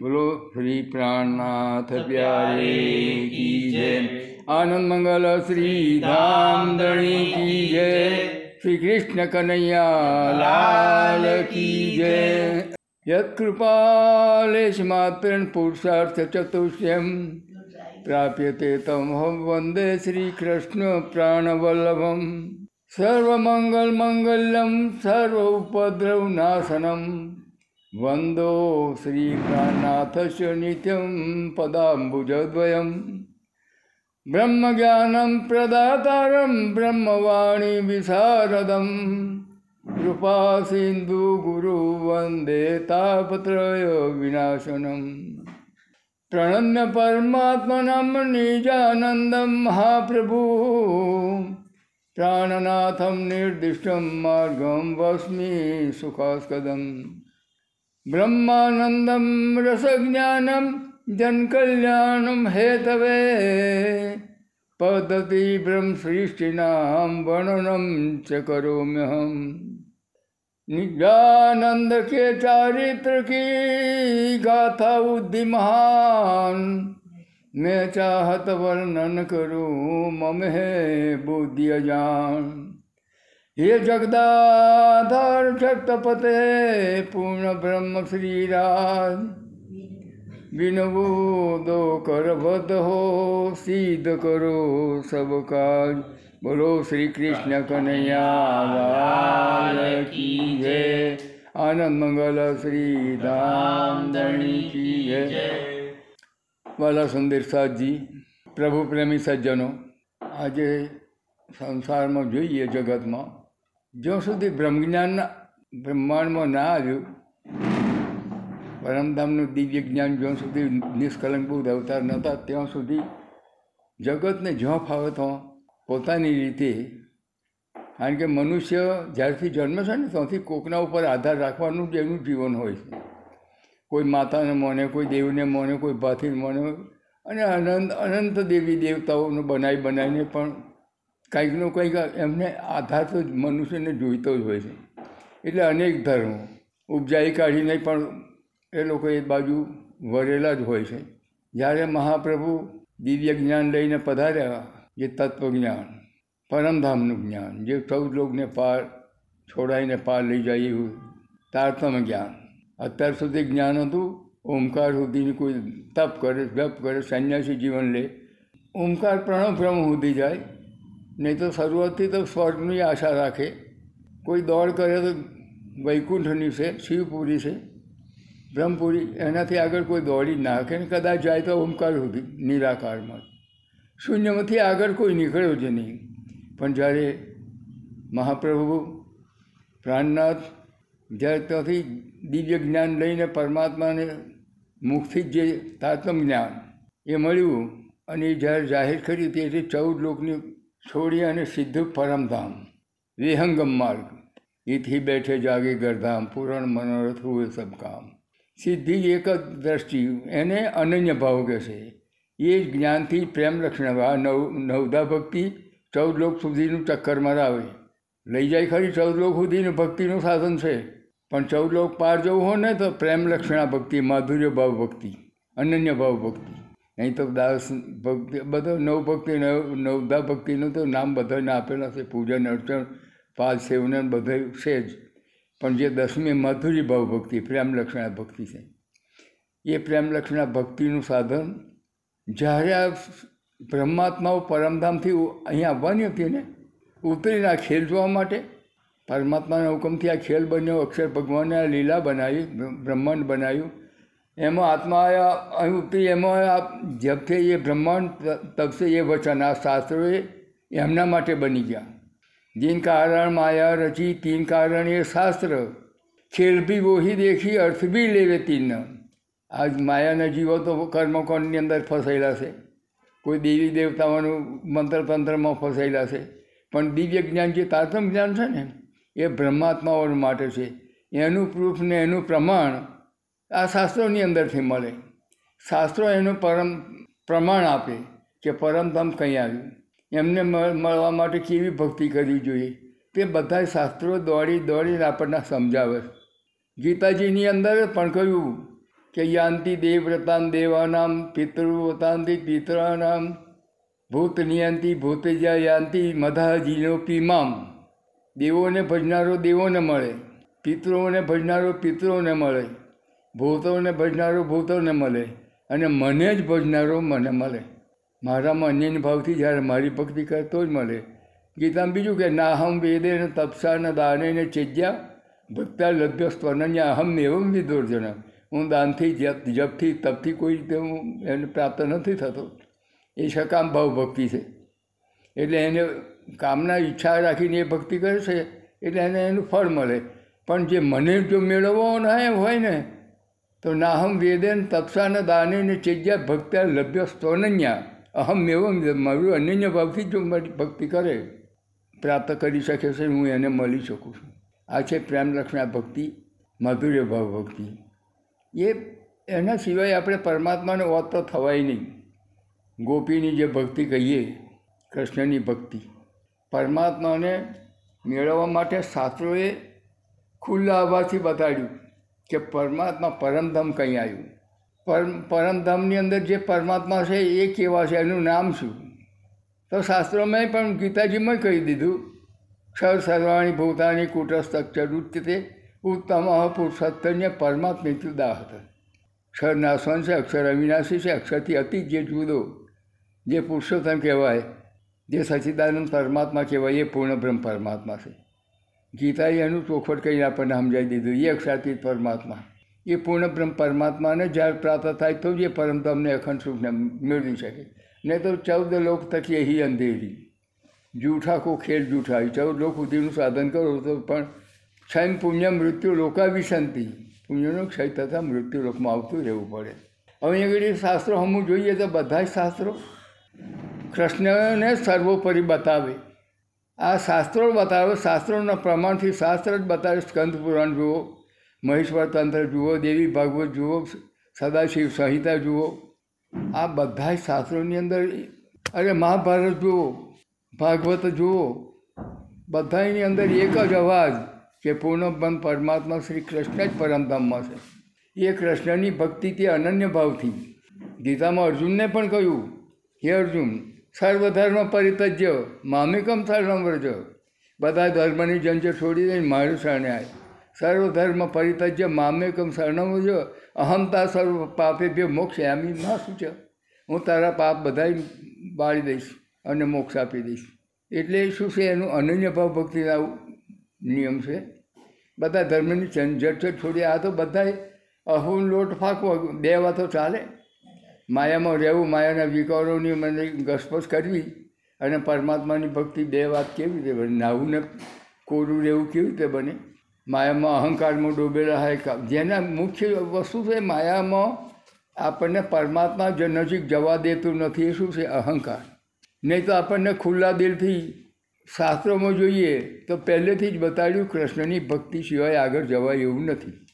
બોલો શ્રી પ્રાણનાથ પ્યારે કી જય. આનંદ મંગલ શ્રી ધામ ધણી કી જય. શ્રી કૃષ્ણ કનૈયા લાલ કી જય. યત્કૃપાલેશ માત્ર પુરુષાર્થ ચતુષ્યમ. પ્રાપ્યતે તમહમ વંદે શ્રી કૃષ્ણ પ્રાણવલ્લભમ. સર્વમંગલ મંગલમ સર્વ ઉપદ્રવ નાશનમ. વંદો શ્રી પ્રાણનાથસ્ય નિત્યમ પદાંબુજદ્વયમ બ્રહ્મજ્ઞાनं પ્રદાતારं બ્રહ્મવાણી વિશારદમ કૃપા સિંધુ ગુરુ વંદે તાપત્રય વિનાશનમ પ્રણમ્ય પરમાત્મનમ નિજાનંદમ મહાપ્રભુ પ્રાણનાથમ નિર્દિષ્ટમ માર્ગમ વસ્મિ સુખાસ્કદમ બ્રહ્માનંદમ રસજ્ઞાનમ જનકલ્યાણમ હેતવે પદ્ધતિ બ્રહ્મસૃષ્ટિનામ વર્ણનમ ચ કરોમ્યહમ નિજાનંદ કે ચારિત્ર કી ગાથા બુદ્ધિ મહાન મેં ચાહત વર્ણન કરું મમ બુદ્ધિ અજાન હે જગદાધાર જગતપતે પૂર્ણ બ્રહ્મ શ્રી રાજ બિનવો દો કરબદ હો, સિદ્ધ કરો સબ કાજ. બોલો શ્રી કૃષ્ણ કનૈયા કી જય. આનંદ મંગલ શ્રી ધામ ધણી કી વાલા સુંદર સાહજી પ્રભુ પ્રેમી સજ્જનો, આજે સંસારમાં જોઈએ જગતમાં જ્યાં સુધી બ્રહ્મજ્ઞાન બ્રહ્માંડમાં ના આવ્યું, પરમધામનું દિવ્ય જ્ઞાન જ્યાં સુધી નિષ્કલંક અવતાર નહોતા, ત્યાં સુધી જગતને જ્યાં ફાવે તો પોતાની રીતે, કારણ કે મનુષ્ય જ્યારથી જન્મ છે ને, ત્યાંથી કોકના ઉપર આધાર રાખવાનું જ એનું જીવન હોય છે. કોઈ માતાને મોને, કોઈ દેવને મોને, કોઈ ભાથીને મોને, અને અનંત અનંત દેવી દેવતાઓનું બનાવી બનાવીને પણ કંઈકનો કંઈક એમને આધાર તો મનુષ્યને જોઈતો જ હોય છે. એટલે અનેક ધર્મો. ઉપજાઈ કાઢીને પણ એ લોકો એ બાજુ વરેલા જ હોય છે. જ્યારે મહાપ્રભુ દિવ્ય જ્ઞાન લઈને પધાર્યા, જે તત્વજ્ઞાન, પરમધામનું જ્ઞાન, જે ચૌદ લોકને પાર છોડાઈને પાર લઈ જાય એવું તારતમ જ્ઞાન. અત્યાર સુધી જ્ઞાન હતું, ઓમકાર સુધીની કોઈ તપ કરે, જપ કરે, સંન્યાસી જીવન લે. ઓમકાર પ્રણવ બ્રહ્મ સુધી જાય. નહીં તો શરૂઆતથી તો સ્વર્ગની આશા રાખે. કોઈ દોડ કરે તો વૈકુંઠની છે, શિવપુરી છે, બ્રહ્મપુરી, એનાથી આગળ કોઈ દોડી ના શકે ને કદાચ જાય તો ઓમકાર સુધી, નિરાકારમાં. શૂન્યમાંથી આગળ કોઈ નીકળ્યો જ નહીં. પણ જ્યારે મહાપ્રભુ પ્રાણનાથ જ્યારે ત્યાંથી દિવ્ય જ્ઞાન લઈને પરમાત્માને મુખથી જ જે તાત્મ જ્ઞાન એ મળ્યું અને એ જ્યારે જાહેર કરી તેથી ચૌદ લોકની છોડી અને સિદ્ધ પરમધામ વિહંગમ માર્ગ. એથી બેઠે જાગે ગરધામ, પૂરણ મનોરથ હોય સબ કામ. સિદ્ધિ એક જ દ્રષ્ટિ, એને અનન્ય ભાવ કહેશે. એ જ જ્ઞાનથી પ્રેમ લક્ષણ આ નવ, નવધા ભક્તિ ચૌદ લોક સુધીનું ચક્કર મરાવે. લઈ જાય ખરી ચૌદ લોક સુધીનું ભક્તિનું સાધન છે. પણ ચૌદ લોક પાર જવું હોય ને તો પ્રેમ લક્ષણા ભક્તિ, માધુર્ય ભાવ ભક્તિ, અનન્ય ભાવ ભક્તિ. નહીં તો દાસ ભક્તિ, બધો નવ ભક્તિ, નવ, નવધા ભક્તિનું તો નામ બધાને આપેલા છે. પૂજન, અર્ચન પાલ સેવન, બધે છે જ. પણ જે દસમી મધુરી ભાવ ભક્તિ, પ્રેમ ભક્તિ છે. એ પ્રેમલક્ષણા ભક્તિનું સાધન જ્યારે આ બ્રહ્માત્માઓ પરમધામથી અહીં આવવાની હતી ને ઉતરીને આ ખેલ જોવા માટે, પરમાત્માના હુકમથી આ ખેલ બન્યો, અક્ષર ભગવાને આ લીલા બનાવી બ્રહ્માંડ બનાવ્યું. એમાં આત્માયા અયુક્તિ એમાં જપ છે એ બ્રહ્માંડ તપ છે, એ વચન, આ શાસ્ત્રો એમના માટે બની ગયા. જીન કારણ માયા રચી, તીન કારણ એ શાસ્ત્ર. ખેલ ભી વોહી દેખી, અર્થ બી લેવે તીન. આજ માયાના જીવો તો કર્મકોણની અંદર ફસાયેલા છે. કોઈ દેવી દેવતાઓનું મંત્ર તંત્રમાં ફસાયેલા છે. પણ દિવ્ય જ્ઞાન જે તારતમ જ્ઞાન છે ને, એ બ્રહ્માત્માઓ માટે છે. એનું પ્રૂફ ને એનું પ્રમાણ આ શાસ્ત્રોની અંદરથી મળે. શાસ્ત્રો એનું પરમ પ્રમાણ આપે કે પરમધામ કંઈ આવ્યું. એમને મળવા માટે કેવી ભક્તિ કરવી જોઈએ? તે બધા શાસ્ત્રો દોડી દોડીને આપણને સમજાવે ગીતાજીની અંદર પણ કહ્યું કે યાંતિ દેવવ્રતાન દેવાનામ પિતૃવ્રતાંતિ પિતરાનામ, ભૂત નિયંતિ ભૂતજા યાંતિ મધાજીનો પીમામ દેવોને ભજનારો દેવોને મળે. પિતૃઓને ભજનારો પિતૃઓને મળે. ભૂતોને ભજનારો ભૂતોને મળે અને મને જ ભજનારો મને મળે. મારામાં અન્યની ભાવથી જ્યારે મારી ભક્તિ કરે તો જ મળે. ગીતામાં બીજું કે, ના હમ વેદે ને તપસા ને દાને ને ચેજ્યા ભક્તા લભ્ય સ્વનન્ય અહમ એવમ વિદોર્જન હું દાનથી જપ, જપથી, તપથી કોઈ રીતે હું એને પ્રાપ્ત નથી થતો. એ સકામ ભાવ ભક્તિ છે. એટલે એને કામના ઈચ્છા રાખીને એ ભક્તિ કરે છે, એટલે એને એનું ફળ મળે. પણ જે મને જો મેળવવો ના હોય ને તો નાહમ વેદેન તપસાન દાને ને ચેજ્યા ભક્ત્યા લભ્ય સ્તોનન્યા. અહમ એવમ મારું અનન્ય ભાવથી જો ભક્તિ કરે, પ્રાપ્ત કરી શકે છે, હું એને મળી શકું છું. આ છે પ્રેમ લક્ષણા ભક્તિ, માધુર્ય ભાવ ભક્તિ. એ એના સિવાય આપણે પરમાત્માને ઓત તો થવાય નહીં. ગોપીની જે ભક્તિ કહીએ, કૃષ્ણની ભક્તિ, પરમાત્માને મેળવવા માટે શાસ્ત્રોએ ખુલ્લા આભારથી બતાડ્યું. કે પરમાત્મા પરમધામ કંઈ આવ્યું? પરમ, પરમધામની અંદર જે પરમાત્મા છે એ કેવા છે? એનું નામ શું? તો શાસ્ત્રોમાં પણ ગીતાજીમાં કહી દીધું સર સર્વાણી ભૂતાની કુટસ્થક્ષર ઉચ્ચતે ઉત્તમ પુરુષોત્તન્ય પરમાત્મિત દાહત ક્ષર નાશવન છે, અક્ષર અવિનાશી છે, અક્ષરથી અતિ જે જુદો જે પુરુષોત્તમ કહેવાય, જે સચિદાનંદ પરમાત્મા કહેવાય, એ પૂર્ણ બ્રહ્મ પરમાત્મા છે. ગીતાએ એનું ચોખવટ કરીને આપણને સમજાવી દીધું એ અક્ષરાતીત પરમાત્મા. એ પૂર્ણ બ્રહ્મ પરમાત્માને જ્યારે પ્રાપ્ત થાય તો જ એ પરમ તમને અખંડ સુખને મેળવી શકે. નહીં તો ચૌદ લોક તકી એહી અંધેરી. જૂઠા કો ખેલ જૂઠા ચૌદ લોક સુધીનું સાધન કરો તો પણ ક્ષય પુણ્ય, મૃત્યુ લોકાવિશંતિ પુણ્યનો ક્ષય થતાં મૃત્યુ લોકમાં આવતું રહેવું પડે. હવે આગળ શાસ્ત્રો હમું જોઈએ તો બધા જ શાસ્ત્રો કૃષ્ણને સર્વોપરી બતાવે. આ શાસ્ત્રો બતાવે, શાસ્ત્રોના પ્રમાણથી શાસ્ત્ર જ બતાવે. સ્કંદ પુરાણ જુઓ, મહેશ્વર તંત્ર જુઓ, દેવી ભાગવત જુઓ, સદાશિવ સંહિતા જુઓ. આ બધા શાસ્ત્રોની અંદર, અરે મહાભારત જુઓ, ભાગવત જુઓ બધાની અંદર એક જ અવાજ કે પૂર્ણબ્રહ્મ પરમાત્મા શ્રી કૃષ્ણ જ પરમધામમાં છે. એ કૃષ્ણની ભક્તિથી અનન્ય ભાવથી. ગીતામાં અર્જુનને પણ કહ્યું, હે અર્જુન સર્વધર્મ પરિતજ્યો મામિકમ શરણમ વ્રજો બધા ધર્મની જંજો છોડી દઈને મારું શરણે આય. સર્વધર્મ પરિતજ્ય મામેકમ શરણમ વ્રજો અહમતા સર્વ પાપેભ્ય મોક્ષ એમી ના સૂચ હું તારા પાપ બધાય બાળી દઈશ અને મોક્ષ આપી દઈશ. એટલે શું છે? એનું અનન્ય ભાવ ભક્તિના નિયમ છે. બધા ધર્મની ઝંઝટ છોડી. આ તો બધાય અહુન લોટ ફાંકવો, બે વાતો ચાલે. માયામાં રહેવું, માયાના વિકારોની મને ઘસપસ કરવી અને પરમાત્માની ભક્તિ બે વાત કેવી રીતે બને? નાવું ને કોરું રહેવું કેવી રીતે બને? માયામાં અહંકારમાં ડૂબેલા હોય જેના મુખ્ય વસ્તુ છે માયામાં આપણને પરમાત્મા જે નજીક જવા દેતું નથી, એ શું છે? અહંકાર. નહીં તો આપણને ખુલ્લા દિલથી શાસ્ત્રોમાં જોઈએ તો પહેલેથી જ બતાડ્યું કૃષ્ણની ભક્તિ સિવાય આગળ જવાય એવું નથી.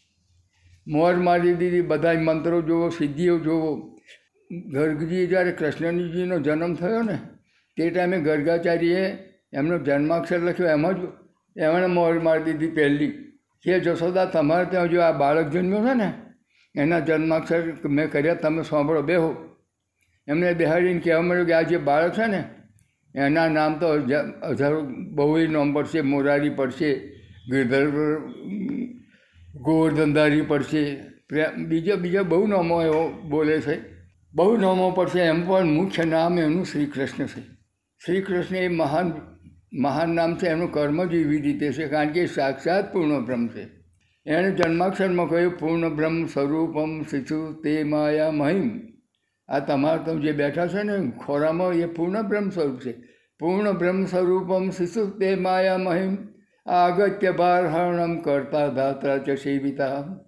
મોર મારી દીધી બધા મંત્રો જુઓ સિદ્ધિઓ જુઓ ગર્ગજી જ્યારે કૃષ્ણજીનો જન્મ થયો ને, તે ટાઈમે ગર્ગાચાર્યએ એમનો જન્માક્ષર લખ્યો. એમાં જ એમણે મોર મારી દીધી પહેલી. કે જશોદા, તમારે ત્યાં જો આ બાળક જન્મ્યો છે ને, એના જન્માક્ષર મેં કર્યા, તમે સાંભળો, બેહો. એમને બેહાડીને કહેવા મળ્યું કે આ જે બાળક છે ને, એના નામ તો હજારો બહુ નામ પડશે, મોરારી પડશે, ગિરધર, ગોવર્ધનધારી પડશે બીજા બીજા બહુ નામો એવો બોલે છે. બહુ નામો પડશે એમ પણ મુખ્ય નામ એનું શ્રી કૃષ્ણ છે. શ્રી કૃષ્ણ એ મહાન મહાન નામ છે, એનું કર્મ જ એવી રીતે છે, કારણ કે સાક્ષાત પૂર્ણ બ્રહ્મ છે. એણે જન્માક્ષરમાં કહ્યું પૂર્ણ બ્રહ્મ સ્વરૂપમ શિશુ તે માયા મહિમ. આ તમારા તમે જે બેઠા છે ને, ખોરામાં એ પૂર્ણ બ્રહ્મ સ્વરૂપ છે. પૂર્ણ બ્રહ્મ સ્વરૂપમ શિશુ તે માયા મહિમ. આગત્ય બારહરણમ કરતા ધાત્રા ચ સેવિતા.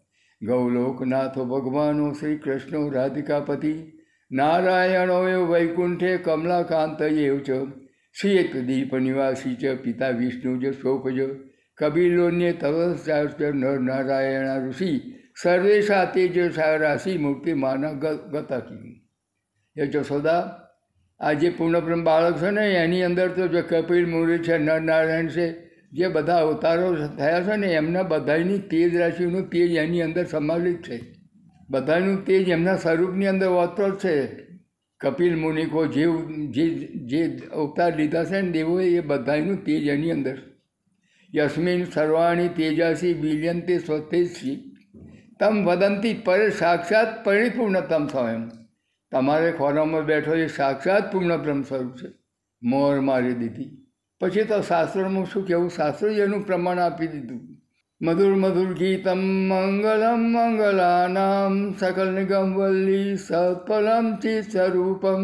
ગૌલોકનાથો ભગવાનો શ્રી કૃષ્ણો રાધિકાપતિ. નારાયણો વૈકુંઠે કમલાકાંત એવ ચ શ્રીયત દીપ નિવાસી ચ પિતા વિષ્ણુ જ શોભજ કબીલોન્ય તરસ નર નારાયણ ઋષિ સર્વેશા તેજ રાશિ મૂર્તિ માના ગતકી. એ જશોદા આ જે પૂર્ણબ્રહ્મ બાળક છે ને, એની અંદર તો જે કપિલ મુનિ છે, નર નારાયણ છે, જે બધા અવતારો થયા છે ને, એમના બધાની તેજ રાશિનું તેજ એની અંદર સમાવિત છે. બધાનું તેજ એમના સ્વરૂપની અંદર હોતો જ છે. કપિલ મુનિકો જે જે જે અવતાર લીધા છે ને દેવોએ, એ બધાનું તેજ એની અંદર. યસ્મિન સર્વાણી તેજાસી બિલિયંતે સ્વતેજસી તમ વદંતી પર સાક્ષાત પરિપૂર્ણતમ સ્વયં. તમારે ખોરામાં બેઠો એ સાક્ષાત પૂર્ણ બ્રહ્મ સ્વરૂપ છે. મોર મારી દીધી. પછી તો શાસ્ત્રોમાં શું કહેવું? શાસ્ત્રોએ એનું પ્રમાણ આપી દીધું. મધુર મધુર ગીતમ મંગલમ મંગલાનામ સકલ વલ્લી સત્ફલમ ચિત સ્વરૂપમ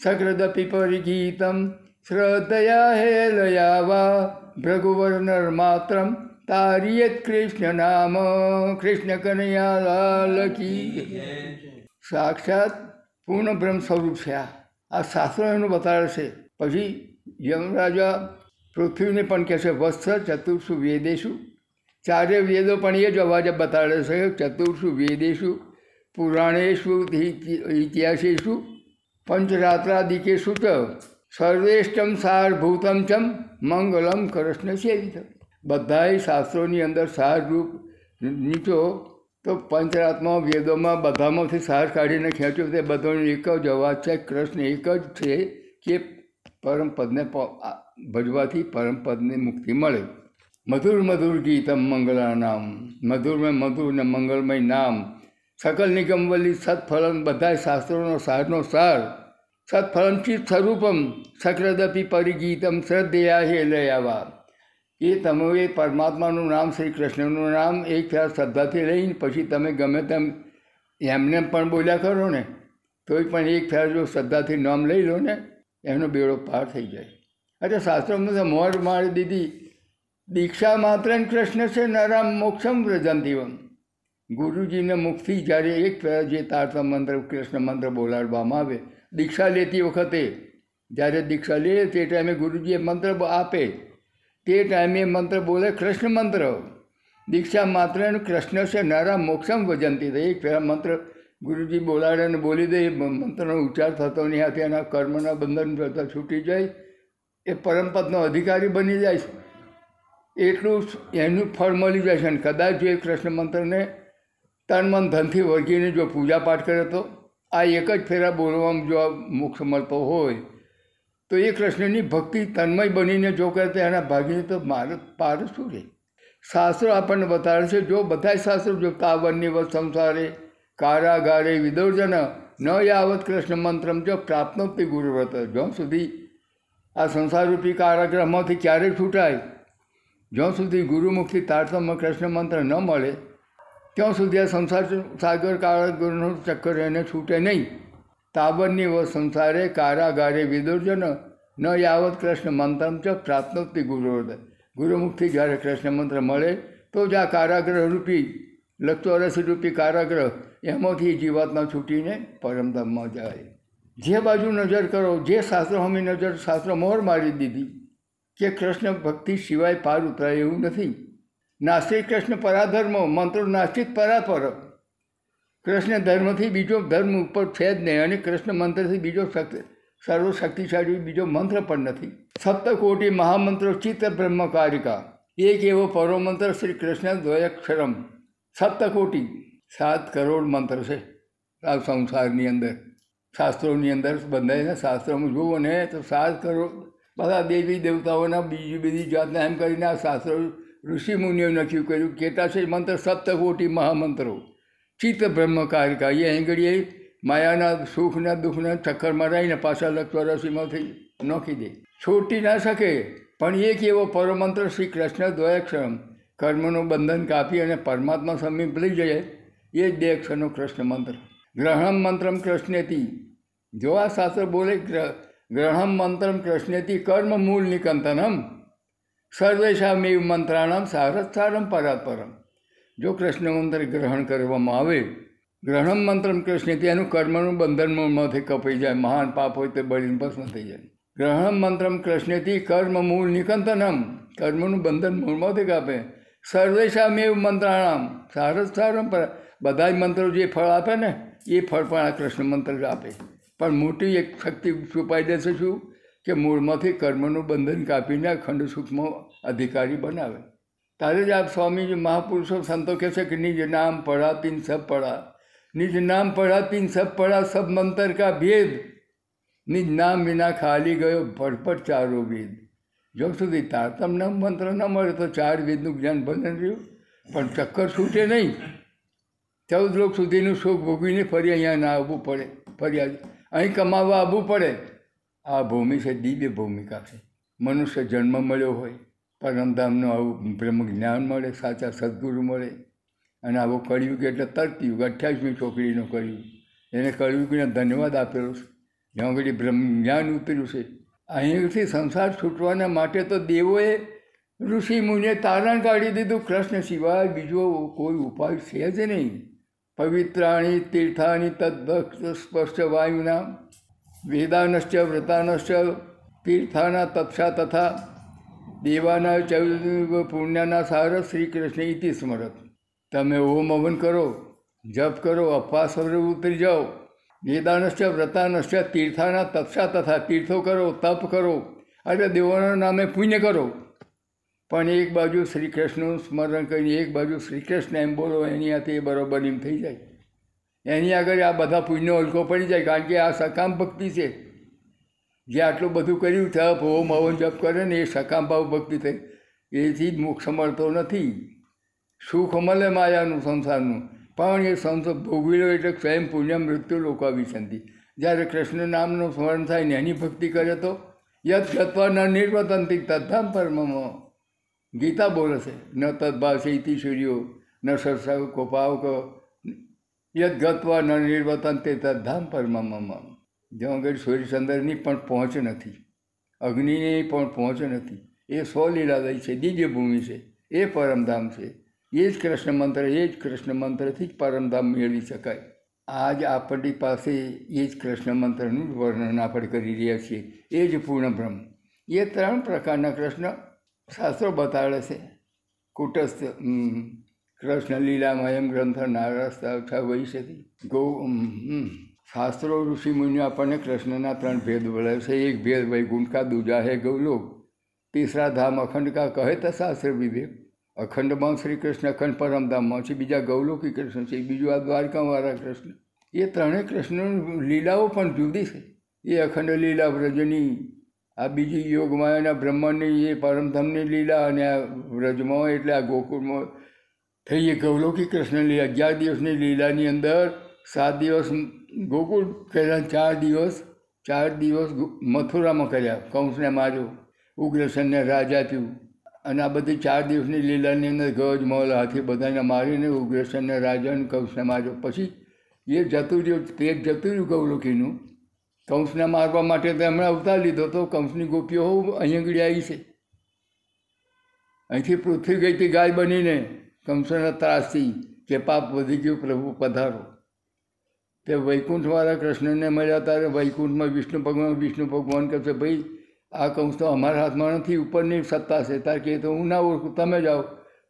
સકૃદપી પરિગીતમ શ્રદ્ધયા હેલયાવા વા માત્રમ તારિયત કૃષ્ણ નામ કૃષ્ણ કનૈયા લાલ કી સાક્ષાત પૂર્ણ બ્રહ્મ સ્વરૂપ છે આ આ શાસ્ત્ર એનું બતાવે છે પછી યમરાજા પૃથ્વીને પણ કહે વસ્ત્ર ચતુર્ષુ વેદેશુ ચારે વેદો પણ એ જ અવાજ બતાડે છે, ચતુર્ષુ વેદેશુ, પુરાણેશુ ઇતિહાસેશુ પંચરાત્રાદિકેશુ ચ, સર્વેષ્ટમ સારભૂતમ ચમ, મંગલમ કૃષ્ણ સેવિત બધાય શાસ્ત્રોની અંદર સારરૂપ નીચો, તો પંચરાત્મા વેદોમાં બધામાંથી સાર કાઢીને ખેંચ્યો, તે બધાનો એક જ અવાજ છે, કૃષ્ણ એક જ છે કે પરમપદને ભજવાથી પરમપદને મુક્તિ મળે. મધુર મધુર ગીતમ મંગલા નામ મધુરમય મધુર ને મંગલમય નામ. સકલ નિગમવલ્લી સત્ફલન બધા શાસ્ત્રોનો સારનો સાર. સત્ફલન ચિત સ્વરૂપમ, સક્રદપી પરિગીતમ શ્રદ્ધેયા હે લયાવા એ તમે એ પરમાત્માનું નામ શ્રી કૃષ્ણનું નામ એક ફેર શ્રદ્ધાથી લઈને પછી તમે ગમે તેમ એમને પણ બોલ્યા કરો ને, તોય પણ એક ફેર જો શ્રદ્ધાથી નામ લઈ લો ને, એનો બેડો પાર થઈ જાય. અચ્છા, શાસ્ત્રોમાં મોર મારી દીધી. દીક્ષા માત્ર કૃષ્ણ છે, નરામ મોક્ષમ વ્રજંતીવમ ગુરુજીને મુખથી જ્યારે એક ફેર જે તાર્થ મંત્ર, કૃષ્ણ મંત્ર બોલાડવામાં આવે, દીક્ષા લેતી વખતે, જ્યારે દીક્ષા લે તે ટાઈમે ગુરુજીએ મંત્ર આપે. તે ટાઈમે મંત્ર બોલે કૃષ્ણ મંત્ર. દીક્ષા માત્ર કૃષ્ણ છે નરા મોક્ષમ વજનતી એક ફેરા મંત્ર ગુરુજી બોલાડે અને બોલી દે એ મંત્રનો ઉચ્ચાર થતો નહીં હાથે એના કર્મના બંધન છૂટી જાય, એ પરમપદનો અધિકારી બની જાય છે. એટલું એનું ફળ મળી જાય છે કદાચ જો એ કૃષ્ણ મંત્રને તન મન ધનથી વર્ગીને જો પૂજાપાઠ કરે તો આ એક જ ફેરા બોલવામાં જો મોક્ષ મળતો હોય, તો એ કૃષ્ણની ભક્તિ તન્મય બનીને જો કરે તો એના ભાગીને તો મારે પાર શું રહે? શાસ્ત્રો આપણને બતાવે છે, જો બધા શાસ્ત્રો, જો તાવરની વત સંસારે, કારાગારે વિદોર્જન, ન યાવત કૃષ્ણ મંત્રમ જો પ્રાપ્નોક્તિ ગુરુવ્રત, જ્યાં સુધી આ સંસારરૂપી કારાગ્રહમાંથી ક્યારે છૂટાય જ્યાં સુધી ગુરુમુખથી તારતમ્ય કૃષ્ણ મંત્ર ન મળે, ત્યાં સુધી આ સંસાર સાગર કારાગરનો ચક્કર એને છૂટે નહીં. તાબરની વ સંસારે કારાગારે વિદુર્જન, ન યાવત કૃષ્ણ મંત્રમ ચ પ્રાપ્નોક્તિ ગુરુવ્રત ગુરુમુખથી જ્યારે કૃષ્ણ મંત્ર મળે, તો જ આ કારાગ્રહ રૂપી લક્ષોરસી રૂપી કારાગ્રહ, એમાંથી જીવાતમાં છૂટીને પરમધામમાં જાય. જે બાજુ નજર કરો, જે શાસ્ત્રો હમી નજર, શાસ્ત્રો મોર મારી દીધી કે કૃષ્ણ ભક્તિ સિવાય પાર ઉતરાય એવું નથી. નાસ્તિક કૃષ્ણ પરાધર્મ, મંત્રો નાસ્તિક પરાપર કૃષ્ણ ધર્મથી બીજો ધર્મ ઉપર છે નહીં અને કૃષ્ણ મંત્રથી બીજો શક્તિ, સર્વશક્તિશાળી બીજો મંત્ર પણ નથી. સપ્તકોટી મહામંત્રો ચિત્ત બ્રહ્મકારિકા. એક એવો પરોમંત્ર શ્રી કૃષ્ણ દ્વયક્ષરમ. સપ્તકોટી. સાત કરોડ મંત્ર છે. આ સંસારની અંદર. શાસ્ત્રોની અંદર બંધાઈને શાસ્ત્રોમાં જુઓ ને તો સાત કરોડ બધા દેવી દેવતાઓના બીજી બધી જાતના એમ કરીને આ શાસ્ત્ર ઋષિ મુનિઓ નક્કી કર્યું કેતા છે મંત્ર સપ્તકોટી મહામંત્રો. ચિત્ત બ્રહ્મકારિકા એ આંગળીએ માયાના સુખના દુઃખના ચક્કરમાં રહીને પાછા લક્ષરસીમાંથી નોખી દે. છોટી ના શકે, પણ એક એવો પરમંત્ર શ્રી કૃષ્ણ દ્વયક્ષરમ કર્મનું બંધન કાપી અને પરમાત્મા સમીપ લઈ જાય, એ જ બે કૃષ્ણ મંત્ર. ગ્રહણમ મંત્રમ કૃષ્ણેતી. જો આ શાસ્ત્ર બોલે ગ્રહણમ મંત્રમ કૃષ્ણેતી કર્મ મૂળ નિકંતનમ સર્વેશામેવ મંત્રાણમ સારસારમ પરાત્પરમ જો કૃષ્ણ મંત્ર ગ્રહણ કરવામાં આવે ગ્રહણમ મંત્રમ કૃષ્ણેતી એનું કર્મનું બંધન મૂળમાંથી કપાઈ જાય મહાન પાપ હોય તે બળીને ભસ્મ થઈ જાય ગ્રહણમ મંત્રમ કૃષ્ણેથી કર્મ મૂળ નિકંતનમ કર્મનું બંધન મૂળમાંથી કાપે સર્વેશામેવ મંત્રાણામ સારસ સારમ પર બધા જ મંત્રો જે ફળ આપે ને એ ફળ પણ આ કૃષ્ણ મંત્ર જ આપે પણ મોટી એક શક્તિ છુપાઈ દેશે છે શું કે મૂળમાંથી કર્મનું બંધન કાપીને અખંડ સુખમાં અધિકારી બનાવે. તારે જ આપ સ્વામી મહાપુરુષો સંતો કહે છે કે નિજ નામ પડા પિન સબ પડા નિજ નામ પડા પિન સબ પડા સબ મંતર કા ભેદ. નિજ નામ વિના ખાલી ગયો ભરપટ ચારો વેદ. જો સુધી તાર તારતમને મંત્ર ન મળે તો ચાર વેદનું જ્ઞાન બંધન રહ્યું. પણ ચક્કર છૂટે નહીં. ચૌદ લોક સુધીનું સુખ ભોગવીને ફરી અહીંયા ના આવવું પડે. ફરી અહીં કમાવા આવવું પડે. આ ભૂમિ છે દિવ્ય ભૂમિકા છે. મનુષ્ય જન્મ મળ્યો હોય, પરમધામનું આવું બ્રહ્મ જ્ઞાન મળે, સાચા સદગુરુ મળે. અને આવો કળિયુગ એટલે તરતયુગ અઠ્યાવીસમી છોકરીનું કળિયુગ. એને કળિયુગને ધન્યવાદ આપેલો છે. જ્યાં આગળ બ્રહ્મ જ્ઞાન ઉતર્યું છે, અહીંથી સંસાર છૂટવાના માટે તો દેવોએ ઋષિ મુનિએ તારણ કાઢી દીધું. કૃષ્ણ સિવાય બીજો કોઈ ઉપાય છે જ નહીં. પવિત્રાણી તીર્થાની તદ્ભક્ત સ્પર્શ વાયુના વેદાનશ્ચ વ્રતાનશ્ચ તીર્થાના તપસા તથા દેવાના ચૌદ પુણ્યના સાર શ્રી કૃષ્ણ ઇતિ સ્મરત તમે ઓમ હવન કરો જપ કરો અપવાસ ઉતરી જાઓ વેદાનશ્ચ વ્રતાનશ્ચ તીર્થાના તપસા તથા તીર્થો કરો તપ કરો એટલે દેવોના નામે પુણ્ય કરો પણ એક બાજુ શ્રી કૃષ્ણનું સ્મરણ કરીને એક બાજુ શ્રી કૃષ્ણ એમ બોલો, એની હાથે એ બરોબર એમ થઈ જાય. એની આગળ આ બધા પુણ્યનો હલકો પડી જાય, કારણ કે આ સકામ ભક્તિ છે. જે આટલું બધું કર્યું તપ હોમ, હવન, જપ કરે ને એ સકામ ભાવ ભક્તિ થઈ. એથી જ મોક્ષ મળતો નથી. સુખ મળે માયાનું, સંસારનું. પણ એ સંસાર ભોગવેલો એટલે સ્વયં પુણ્ય મૃત્યુ લોકો વિસંતિ જ્યારે કૃષ્ણ નામનું સ્મરણ થાય ને એની ભક્તિ કરે તો યદ ગત્વા ન નિર્વતંતિ તદ્ધામ પરમમાં. ગીતા બોલે છે, ન તદ્ભાષે ઇતિ સૂર્યો, ન સરસાવ કોપાવક યદ ગત્વા ન નિર્વતંતે તદ્ધામ પરમમાં જ્યાં આગળ સૂર્યચંદ્રની પણ પહોંચ નથી, અગ્નિની પણ પહોંચ નથી, એ સો લીલાદય છે, દિવ્ય ભૂમિ છે, એ પરમધામ છે, એ જ કૃષ્ણ મંત્ર, એ જ કૃષ્ણ મંત્રથી જ પરમધામ મેળવી શકાય. આજ આપણી પાસે એ જ કૃષ્ણ મંત્રનું વર્ણન આપણે કરી રહ્યા છીએ, એ જ પૂર્ણ બ્રહ્મ. એ ત્રણ પ્રકારના કૃષ્ણ શાસ્ત્રો બતાડે છે. કુટસ્થ કૃષ્ણ લીલા મયમ ગ્રંથ નારસ્તા વૈશતી ગૌ શાસ્ત્રો ઋષિ મુનિઓ આપણને કૃષ્ણના ત્રણ ભેદ બોલાવે છે. એક ભેદ વૈકુંઠ ગુંડકા દૂજા હે ગૌલોક. તીસરા ધામ અખંડ કહે તો શાસ્ત્ર વિવેક. અખંડમાં શ્રી કૃષ્ણ, અખંડ પરમધામમાં છે. બીજા ગૌલોકી કૃષ્ણ છે. બીજું આ દ્વારકાવાળા કૃષ્ણ. એ ત્રણેય કૃષ્ણની લીલાઓ પણ જુદી છે. એ અખંડ લીલા વ્રજની આ બીજી યોગમાયાના બ્રહ્માંડની એ પરમધામની લીલા અને આ વ્રજમાં એટલે આ ગોકુળમાં થઈ એ ગૌલોકી લીલા. અગિયાર દિવસની લીલાની અંદર સાત દિવસ ગોકુળ કર્યા, ચાર દિવસ ચાર દિવસ મથુરામાં કર્યા, કંસને માર્યો, ઉગ્રસેનને રાજ આપ્યું. અને આ બધી ચાર દિવસની લીલાની અંદર ગજ, મોલ, હાથી બધાને મારીને ઉગ્રસેનને રાજા અને કંસને માર્યો. પછી એ જતું રહ્યું તે જતું રહ્યું ગૌલોકીનું કંસને મારવા માટે તો એમણે અવતાર લીધો તો કંસની ગોપીઓ અહીં આગળ આવી છે. અહીંથી પૃથ્વી ગઈથી ગાય બનીને કંસના ત્રાસથી કે પાપ વધી ગયું પ્રભુ પધારો. તે વૈકુંઠવાળા કૃષ્ણને મળ્યા ત્યારે વૈકુંઠમાં વિષ્ણુ ભગવાન વિષ્ણુ ભગવાન કહે છે, ભાઈ, આ કંસ તો અમારા હાથમાં નથી, ઉપરની સત્તા છે. તાર કે તો, હું ના ઓળખું, તમે જાઓ.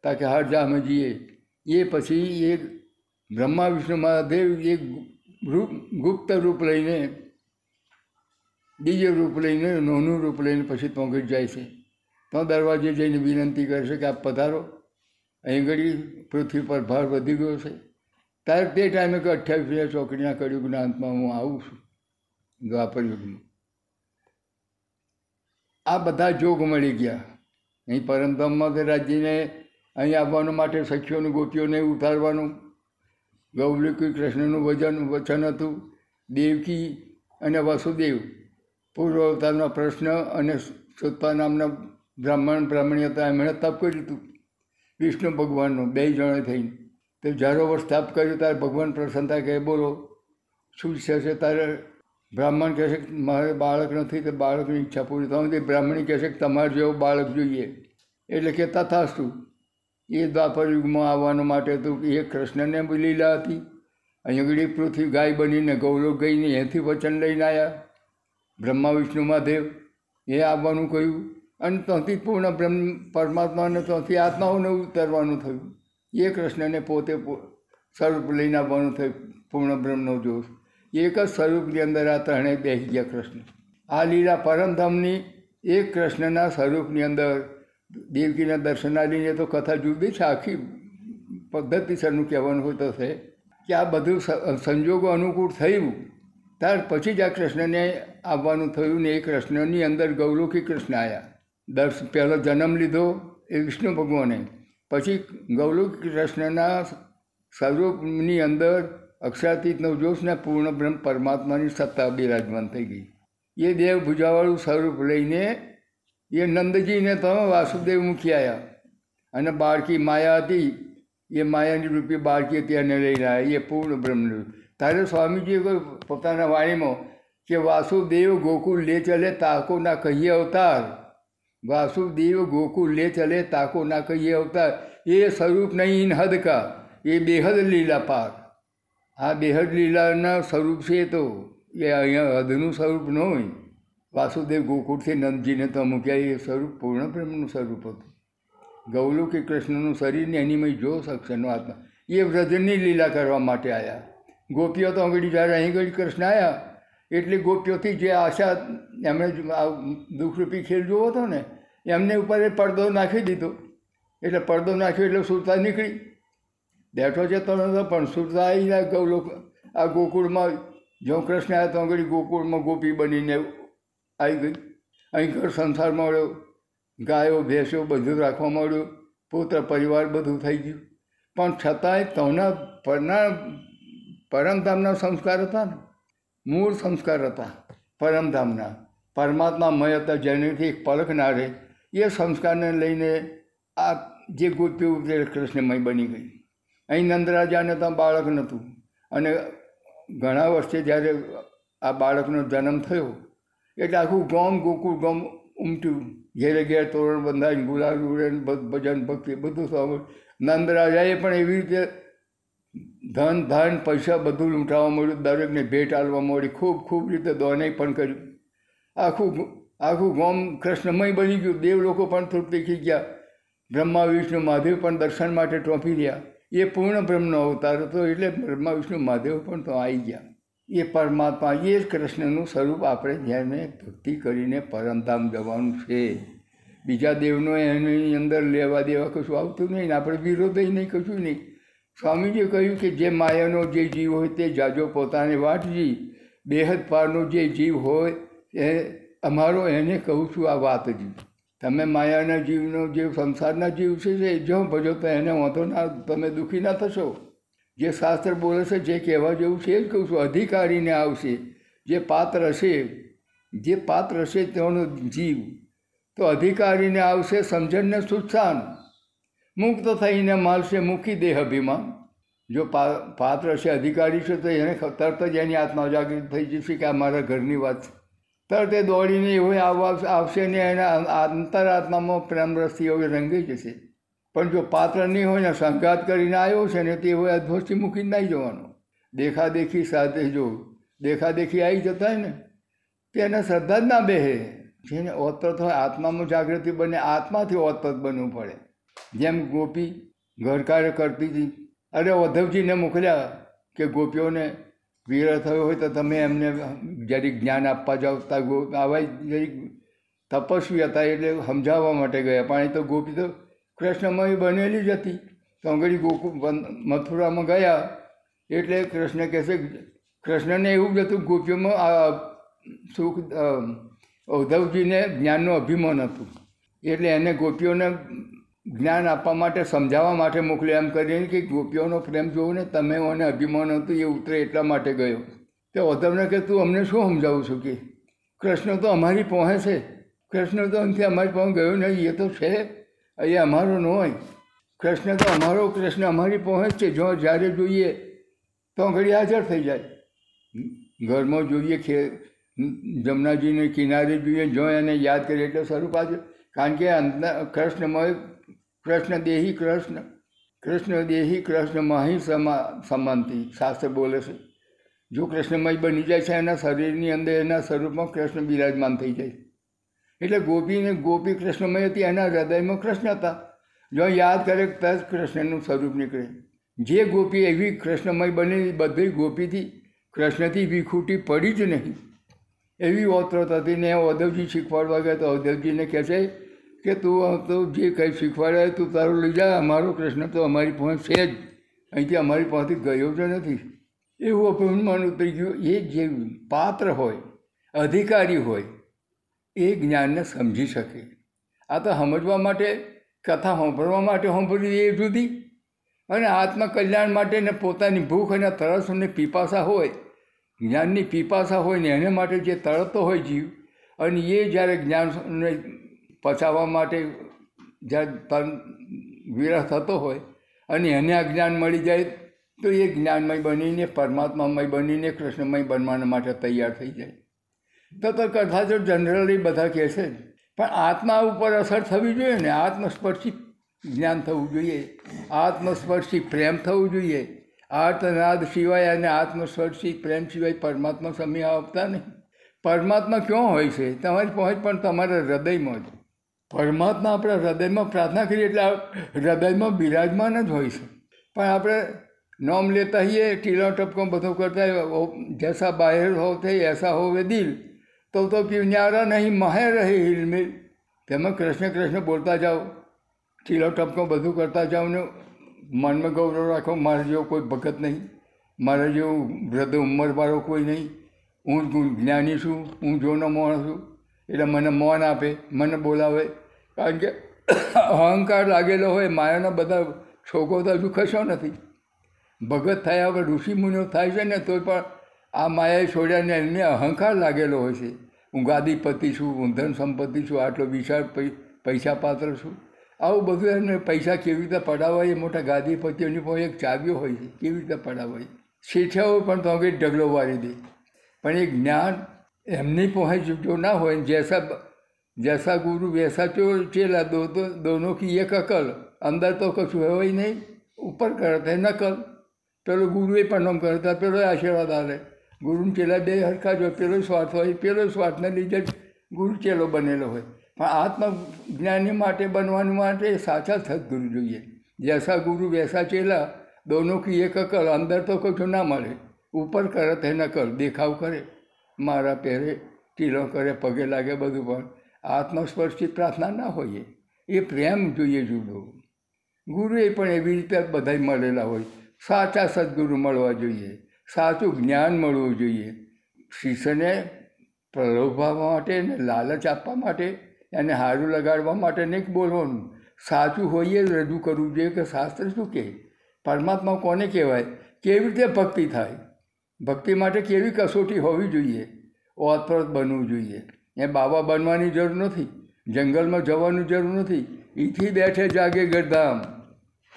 તાકે હાર જા, અમે જઈએ. એ પછી એક બ્રહ્મા, વિષ્ણુ, મહાદેવ એક રૂપ ગુપ્ત રૂપ લઈને બીજે રૂપ લઈને, નોનું રૂપ લઈને પછી પહોંચી જાય છે. તો દરવાજે જઈને વિનંતી કરે છે કે આપ પધારો. અહીં ઘડી પૃથ્વી પર ભાર વધી ગયો છે. ત્યારે તે ટાઈમે કે અઠ્યાવીસ ચોકડીના કળિયુગના અંતમાં હું આવું છું, દ્વાપર યુગમાં. આ બધા જોગ મળી ગયા. અહીં પરમધામમાં તે રાજ્યને અહીં આવવાનું માટે સખીઓને, ગોપીઓને ઉતારવાનું. ગૌરી કૃષ્ણનું વજન, વચન હતું. દેવકી અને વસુદેવ પૂર્વ અવતારનો પ્રશ્ન અને સુત્પા નામના બ્રાહ્મણ બ્રાહ્મણી હતા એમણે તપ કર્યું હતું વિષ્ણુ ભગવાનનું, બે જણે થઈને. તે જ્યારે વર્ષ તપ કર્યું ત્યારે ભગવાન પ્રસન્ન થાય કે બોલો, શું છે? તારે બ્રાહ્મણ કહેશે કે, મારે બાળક નથી, તે બાળકની ઈચ્છા પૂરી થવાની. તે બ્રાહ્મણી કહેશે કે, તમારે જેવું બાળક જોઈએ. એટલે કે તથાસ્તુ. એ દ્વાપર યુગમાં આવવાનું માટે કે એ કૃષ્ણને લીલા હતી. અહીં આગળ પૃથ્વી ગાય બનીને ગૌલોક ગઈને એથી વચન લઈને આવ્યા બ્રહ્મા, વિષ્ણુ, મહાદેવ, એ આવવાનું કહ્યું અને ત્યાંથી પૂર્ણ બ્રહ્મ પરમાત્માને ત્યાંથી આત્માઓને ઉતરવાનું થયું. એ કૃષ્ણને પોતે સ્વરૂપ લઈને આવવાનું થયું, પૂર્ણ બ્રહ્મનો જોશ. એક જ સ્વરૂપની અંદર આ ત્રણેય બેસી ગયા કૃષ્ણ. આ લીલા પરમધામની એક કૃષ્ણના સ્વરૂપની અંદર દેવકીના દર્શનાલીને તો કથા જુદી છે, આખી પદ્ધતિસરનું કહેવાનું હોય તો છે. કે આ બધું સંજોગો અનુકૂળ થયું ત્યાર પછી જ આ કૃષ્ણને આવવાનું થયું ને એ કૃષ્ણની અંદર ગૌલોકી કૃષ્ણ આવ્યા દર્શ પહેલો જન્મ લીધો એ વિષ્ણુ ભગવાને. પછી ગૌલોકી કૃષ્ણના સ્વરૂપની અંદર અક્ષરાતીતનો જોશ ને પૂર્ણ બ્રહ્મ પરમાત્માની સત્તા બિરાજમાન થઈ ગઈ. એ દેવ ભૂજાવાળું સ્વરૂપ લઈને એ નંદજીને તો વાસુદેવ મૂકી આવ્યા અને બાળકી માયા હતી. એ માયાની રૂપી બાળકી તેને લઈને આવ્યા એ પૂર્ણ બ્રહ્મનું ત્યારે સ્વામીજીએ પોતાના વાણીમાં કે વાસુદેવ ગોકુળ લે ચલે તાકો ના કહીએ અવતાર. વાસુદેવ ગોકુલ લે ચલે તાકો ના કહીએ અવતાર. એ સ્વરૂપ નહીં હદ કા, એ બેહદ લીલા પાર. આ બેહદ લીલાના સ્વરૂપ છે તો. એ અહીંયા હદનું સ્વરૂપ ન હોય. વાસુદેવ ગોકુળથી નંદજીને તો મૂક્યા એ સ્વરૂપ પૂર્ણ પ્રેમનું સ્વરૂપ હતું. ગૌલુકી કૃષ્ણનું શરીરને એનીમય જો શકશેનો આત્મા. એ વ્રજની લીલા કરવા માટે આવ્યા ગોપીઓ તો આગળ જ્યારે અહીં આગળ કૃષ્ણ આવ્યા એટલે ગોપીઓથી જે આશા, એમણે દુઃખરૂપી ખેલ જોવો હતો ને, એમને ઉપર એ પડદો નાખી દીધો. એટલે પડદો નાખ્યો એટલે સુરતા નીકળી. બેઠો છે તો નતો, પણ સુરતા આવીને ગૌલોક આ ગોકુળમાં જો કૃષ્ણ આવ્યા તો આગળ ગોકુળમાં ગોપી બનીને આવી ગઈ. અહીં ઘર સંસાર મળ્યો. ગાયો, ભેંસો બધું રાખવા મળ્યું. પુત્ર, પરિવાર બધું થઈ ગયું. પણ છતાંય તોના પરના પરમધામના સંસ્કાર હતા ને? મૂળ સંસ્કાર હતા પરમધામના. પરમાત્મામય હતા, જેનેથી એક પલક ના રહે. એ સંસ્કારને લઈને આ જે ગોપી ઉપજે કૃષ્ણમય બની ગઈ. અહીં નંદરાજાને તો બાળક નહોતું. અને ઘણા વર્ષે જ્યારે આ બાળકનો જન્મ થયો, એટલે આખું ગામ ગોકુળ ગામ ઉમટ્યું. ઘેરે ઘેર તોરણ બંધાઈને ગુલાલ ઉડે ભજન ભક્તિ બધું સાંભળ્યું. નંદરાજાએ પણ એવી રીતે ધન ધન, પૈસા બધું લૂંટાવા મળ્યું. દરેકને ભેટ આલવા મળી. ખૂબ ખૂબ રીતે દોનાઈ પણ કર્યું. આખું આખું ગામ કૃષ્ણમય બની ગયું. દેવ લોકો પણ તૃપ્તિ થઈ ગયા. બ્રહ્મા, વિષ્ણુ, મહાદેવ પણ દર્શન માટે ટ્રોફી રહ્યા. એ પૂર્ણ બ્રહ્મનો અવતાર હતો એટલે બ્રહ્મા, વિષ્ણુ, મહાદેવ પણ તો આવી ગયા. એ પરમાત્મા, એ જ કૃષ્ણનું સ્વરૂપ આપણે જેને ભક્તિ કરીને પરમધામ જવાનું છે. બીજા દેવનો એની અંદર લેવા દેવા કશું આવતું નહીં આપણે વિરોધ નહીં, કશું નહીં. સ્વામીજીએ કહ્યું કે જે માયાનો જે જીવ હોય તે જાજો પોતાને વાટજી. બેહદ પારનો જે જીવ હોય એ અમારો એને કહું છું આ વાત જ તમે માયાના જીવનો જે સંસારના જીવ છે એ જો ભજો તો એને વાંધો ના, તમે દુઃખી ના થશો. જે શાસ્ત્ર બોલે છે, જે કહેવા જેવું છે એ જ કહું છું, અધિકારીને આવશે. જે પાત્ર હશે, જે પાત્ર હશે તેનો જીવ. તો અધિકારીને આવશે સમજણને સુત્સાન મુક્ત થઈને માલશે મૂકી દેહ અભિમાન. જો પાત્ર છે, અધિકારી છે, તો એને તરત જ એની આત્મા જાગૃત થઈ જશે કે આ મારા ઘરની વાત તરત એ દોડીને એવું આવવા, આવશે ને એના અંતરાત્મામાં પ્રેમરસથી એવો રંગી જશે. પણ જો પાત્ર નહીં હોય ને સંઘાત કરીને આવ્યો છે ને તે હોય અધ્વસ્થી મૂકીને નહીં જવાનો. દેખાદેખી સાથે જો દેખાદેખી આવી જતા હોય ને તેને શ્રદ્ધા જ ના બેહે. જેને ઓતરત હોય, આત્મામાં જાગૃતિ બને, આત્માથી ઓતરત બનવું પડે. જેમ ગોપી ઘરકાર્ય કરતી હતી. અરે ઉદ્ધવજીને મોકલ્યા કે ગોપીઓને વિરહ થયો હોય તો તમે એમને જરીક જ્ઞાન આપવા જાઓ તા ગો આવા જરીક તપસ્વી હતા એટલે સમજાવવા માટે ગયા. પણ એ તો ગોપી તો કૃષ્ણમય બનેલી જ હતી. તો અંગડી ગોકુ મથુરામાં ગયા એટલે કૃષ્ણ કહેશે કૃષ્ણને એવું જ હતું ગોપીઓમાં સુખ ઉદ્ધવજીને જ્ઞાનનું અભિમાન હતું. એટલે એને ગોપીઓને જ્ઞાન આપવા માટે, સમજાવવા માટે મોકલ્યો. એમ કરીને કે ગોપીઓનો પ્રેમ જોવો ને તમે મને અભિમાન હતું, એ ઉતરે એટલા માટે ગયો. તે ઉદ્ધવને કે તું અમને શું સમજાવું છું કે કૃષ્ણ તો અમારી પહોંચે છે. કૃષ્ણ તો અહીંથી અમારી પહોંચ. ગયો નહીં, એ તો છે. એ અમારો ન હોય. કૃષ્ણ તો અમારો કૃષ્ણ, અમારી પહોંચ છે. જો જ્યારે જોઈએ તો ઘડી હાજર થઈ જાય. ઘરમાં જોઈએ ખે જમનાજીને કિનારે જોઈએ, જો એને યાદ કરીએ એટલે સ્વરૂપ આજે કારણ કે કૃષ્ણમય કૃષ્ણ દેહી કૃષ્ણ. કૃષ્ણ દેહી કૃષ્ણ માહી સમા સમાનતી. શાસ્ત્ર બોલે છે. જો કૃષ્ણમય બની જાય છે, એના શરીરની અંદર એના સ્વરૂપમાં કૃષ્ણ બિરાજમાન થઈ જાય. એટલે ગોપીને ગોપી કૃષ્ણમય હતી, એના હૃદયમાં કૃષ્ણ હતા. જો યાદ કરે તરત કૃષ્ણનું સ્વરૂપ નીકળે. જે ગોપી એવી કૃષ્ણમય બનેલી બધી ગોપીથી કૃષ્ણથી વિખૂટી પડી જ નહીં. એવી ઓતરત હતી ને ઓદવજી શીખવાડવા ગયા તો ઉદ્ધવજીને કહે છે કે તું તો જે કંઈ શીખવાડે તું તારું લઈ જા. અમારો કૃષ્ણ તો અમારી પહોંચ છે જ. અહીંથી અમારી પાસેથી ગયો જ નથી. એવું અભિમાન ઉતરી ગયું. એ જે પાત્ર હોય, અધિકારી હોય, એ જ્ઞાનને સમજી શકે. આ તો સમજવા માટે, કથા સાંભળવા માટે સાંભળવી એ જુદી અને આત્મકલ્યાણ માટે ને પોતાની ભૂખ અને તરસ અને પીપાસા હોય, જ્ઞાનની પીપાસા હોય ને એને માટે જે તળતો હોય જીવ, અને એ જ્યારે જ્ઞાનને પચાવવા માટે જ્યારે વિરહ થતો હોય અને એને આ જ્ઞાન મળી જાય, તો એ જ્ઞાનમય બનીને, પરમાત્મામય બનીને, કૃષ્ણમય બનવાના માટે તૈયાર થઈ જાય. તો તો કથા તો જનરલી બધા કહે છે પણ આત્મા ઉપર અસર થવી જોઈએ ને, આત્મસ્પર્શી જ્ઞાન થવું જોઈએ, આત્મસ્પર્શી પ્રેમ થવું જોઈએ. આર્તનાદ સિવાય અને આત્મસ્પર્શી પ્રેમ સિવાય પરમાત્મા સમય આપતા નહીં. પરમાત્મા ક્યાં હોય છે? તમારી પહોંચ પણ તમારા હૃદયમાં જ. પરમાત્મા આપણા હૃદયમાં પ્રાર્થના કરીએ એટલે હૃદયમાં બિરાજમાન જ હોય છે. પણ આપણે નોમ લેતા હોઈએ, ટીલો ટપકો બધું કરતા જૈસા બાહેર હોતે એસા હોવે દિલ. તો તો કે નહીં, મહે રહે હિલમિલ. તેમાં કૃષ્ણ કૃષ્ણ બોલતા જાઓ. ટીલો ટપકો બધું કરતા જાઓ ને મનમાં ગૌરવ રાખો, મારા જેવો કોઈ ભગત નહીં. મારા જેવું વૃદ્ધ ઉંમરવાળો કોઈ નહીં. હું જ્ઞાની છું, હું જોનો મોણ છું. એટલે મને મૌન આપે, મને બોલાવે. કારણ કે અહંકાર લાગેલો હોય, માયાના બધા છોકો તો હજુ ખસો નથી. ભગત થયા હવે ઋષિમુનિઓ થાય છે ને, તોય પણ આ માયાએ છોડ્યાને એમને અહંકાર લાગેલો હોય છે. હું ગાદીપતિ છું, હું ધન સંપત્તિ છું, આટલો વિશાળ પૈસા પાત્ર છું. આવું બધું એમને પૈસા કેવી રીતે પડાવવા, એ મોટા ગાદીપતિઓની પણ એક ચાવીઓ હોય છે, કેવી રીતે પડાવવા શીઠિયાઓ પણ તો કંઈ ઢગલો વાળી દે. પણ એ જ્ઞાન એમની પહોંચ જો ના હોય જૈસા ગુરુ વૈસા ચો ચેલા દો તો દોનો કી એક અકલ. અંદર તો કશું હોય નહીં. ઉપર કરતા નકલ પેલો ગુરુએ પણ નમ કરતા, પેલો આશીર્વાદ આલે ગુરુ ચેલા બે હરખા જ, પેલો સ્વાર્થ હોય, પેલો સ્વાર્થને લીધે જ ગુરુ ચેલો બનેલો હોય. પણ આત્મ જ્ઞાની માટે, બનવાનું માટે સાચા સદગુરુ જોઈએ. જૈસા ગુરુ વૈસા ચેલા, દોનો કી એક અકલ. અંદર તો કશું ના મળે. ઉપર કરે તે નકલ દેખાવ કરે. મારા પહેરે ટીલો કરે, પગે લાગે બધું પણ. આત્મસ્પર્શી પ્રાર્થના ના હોઈએ એ પ્રેમ જોઈએ જુદો. ગુરુએ પણ એવી રીતે બધા મળેલા હોય. સાચા સદગુરુ મળવા જોઈએ, સાચું જ્ઞાન મળવું જોઈએ. શિષ્યને પ્રલોભવા માટે ને લાલચ આપવા માટે એને હારું લગાડવા માટે નહીં બોલવાનું. સાચું હોઈએ રજૂ કરવું જોઈએ કે શાસ્ત્ર શું કહે પરમાત્મા કોને કહેવાય? કેવી રીતે ભક્તિ થાય? ભક્તિ માટે કેવી કસોટી હોવી જોઈએ? ઓતપ્રોત બનવું જોઈએ. એ બાવા બનવાની જરૂર નથી, જંગલમાં જવાની જરૂર નથી. ઈથી બેઠે જાગે ગરધામ.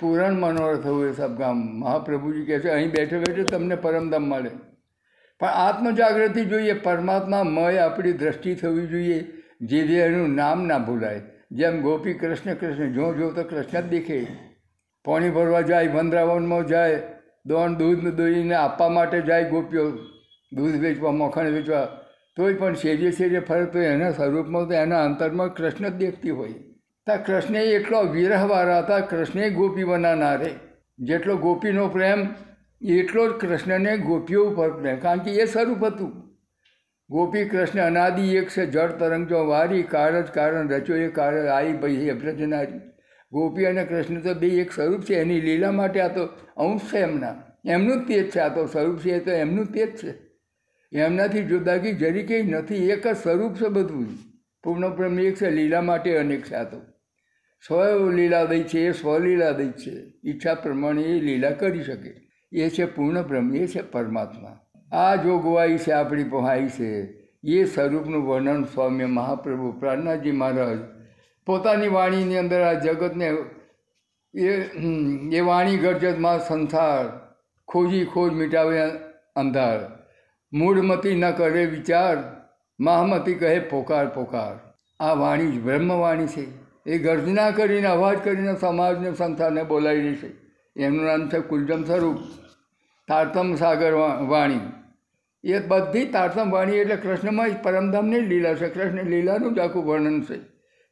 પુરાણ મનોરથ હોય સબ ગામ. મહાપ્રભુજી કહે છે, અહીં બેઠે બેઠે તમને પરમધામ મળે. પણ આત્મજાગૃતિ જોઈએ, પરમાત્મા મય આપણી દ્રષ્ટિ થવી જોઈએ. જેથી એનું નામ ના ભૂલાય. જેમ ગોપી કૃષ્ણ કૃષ્ણ જો જો તો કૃષ્ણ જ દેખે. પાણી ભરવા જાય, વંદરાવનમાં જાય દોણ દૂધ દોઈને આપવા માટે જાય ગોપીઓ. દૂધ વેચવા, મખણ વેચવા તોય પણ શેરીએ શેરીએ ફરે તો એના સ્વરૂપમાં તો એના અંતરમાં કૃષ્ણ જ દેખતી હોય. ત્યાં કૃષ્ણ એટલો વિરહવાળા હતા કૃષ્ણે ગોપી બનાનારે. જેટલો ગોપીનો પ્રેમ, એટલો જ કૃષ્ણને ગોપીઓ ઉપર પ્રેમ. કારણ કે એ સ્વરૂપ હતું. ગોપી કૃષ્ણ અનાદિ એક છે, જળ તરંગ જો વારી કારજ કારણ રચો, એ કારણ આઈ ભાઈ અભ્રજનારી ગોપી અને કૃષ્ણ તો બે એક સ્વરૂપ છે. એની લીલા માટે આ તો અંશ છે એમના. એમનું જ તેજ છે. આ તો સ્વરૂપ છે, એ તો એમનું તેજ છે. એમનાથી જુદાગી જરી કંઈ નથી, એક જ સ્વરૂપ છે બધું પૂર્ણ પ્રેમ એક છે, લીલા માટે અનેક છે સ્વ લીલાદય છે, એ સ્વલીલાદય છે. ઈચ્છા પ્રમાણે એ લીલા કરી શકે. એ છે પૂર્ણ બ્રહ્મ, એ છે પરમાત્મા. આ જોગવાઈ છે, આપણી પહોંચાઈ છે. એ સ્વરૂપનું વર્ણન સ્વામી મહાપ્રભુ પ્રાણનાથજી મહારાજ પોતાની વાણીની અંદર આ જગતને એ એ વાણી ગરજતમાં સંસાર ખોજી ખોજ મિટાવે અંધાર મૂળમતી ન કરે વિચાર, મહામતી કહે પોકાર પોકાર. આ વાણી જ બ્રહ્મવાણી છે. એ ગર્જના કરીને, અવાજ કરીને સમાજને સંસારને બોલાવી છે. એમનું નામ છે કુલજમ સ્વરૂપ. તારતમ સાગર વાણી. એ બધી તારતમ વાણી એટલે કૃષ્ણમાં જ પરમધામની લીલા છે. કૃષ્ણ લીલાનું જ આખું વર્ણન છે.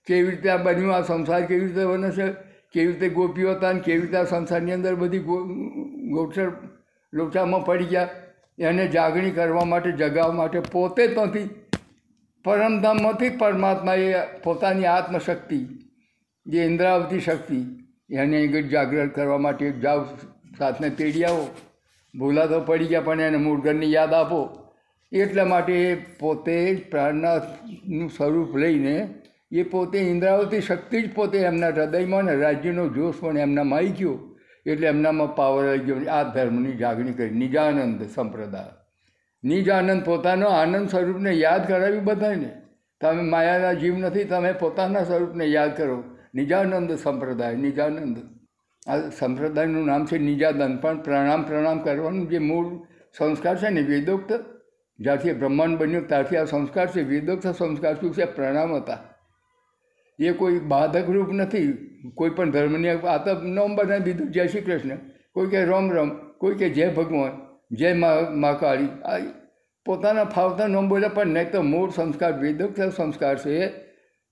કેવી રીતે આ બન્યું, આ સંસાર કેવી રીતે બને છે? કેવી રીતે ગોપીઓ હતા ને કેવી રીતે આ સંસારની અંદર બધી ગોઠર લોચામાં પડી ગયા? એને જાગણી કરવા માટે જગાવવા માટે પોતે જ નથી. પરમધામમાંથી પરમાત્માએ પોતાની આત્મશક્તિ, જે ઇન્દ્રાવતી શક્તિ, એને જાગૃત કરવા માટે જાવ સાથને તેડી આવો. ભૂલા તો પડી ગયા, પણ એને મૂળઘરની યાદ આપો. એટલા માટે એ પોતે જ પ્રાણનાથનું સ્વરૂપ લઈને, એ પોતે ઇન્દ્રાવતી શક્તિ જ પોતે એમના હૃદયમાં ને રાજ્યનો જોશ પણ એમનામાં આવી ગયો. એટલે એમનામાં પાવર આવી ગયો. આ ધર્મની જાગણી કરી. નિજાનંદ સંપ્રદાય. નિજાનંદ પોતાનો આનંદ સ્વરૂપને યાદ કરાવ્યું બધાને તમે માયાના જીવ નથી, તમે પોતાના સ્વરૂપને યાદ કરો. નિજાનંદ સંપ્રદાય, નિજાનંદ. આ સંપ્રદાયનું નામ છે નિજાનંદ. પણ પ્રણામ પ્રણામ કરવાનું જે મૂળ સંસ્કાર છે ને, વેદોક્ત જ્યારથી બ્રહ્માંડ બન્યું ત્યારથી આ સંસ્કાર છે, વેદોક્ત સંસ્કાર શું છે? પ્રણામ હતા. એ કોઈ બાધક રૂપ નથી. કોઈ પણ ધર્મની આ તો નોમ બનાવી દીધું જય શ્રી કૃષ્ણ. કોઈ કે રોમ રોમ. કોઈ કે જય ભગવાન. જય મા મા કાળી. આ પોતાના ફાવતા નોમ બોલ્યા પણ નહીં તો મૂળ સંસ્કાર વેદક સંસ્કાર છે. એ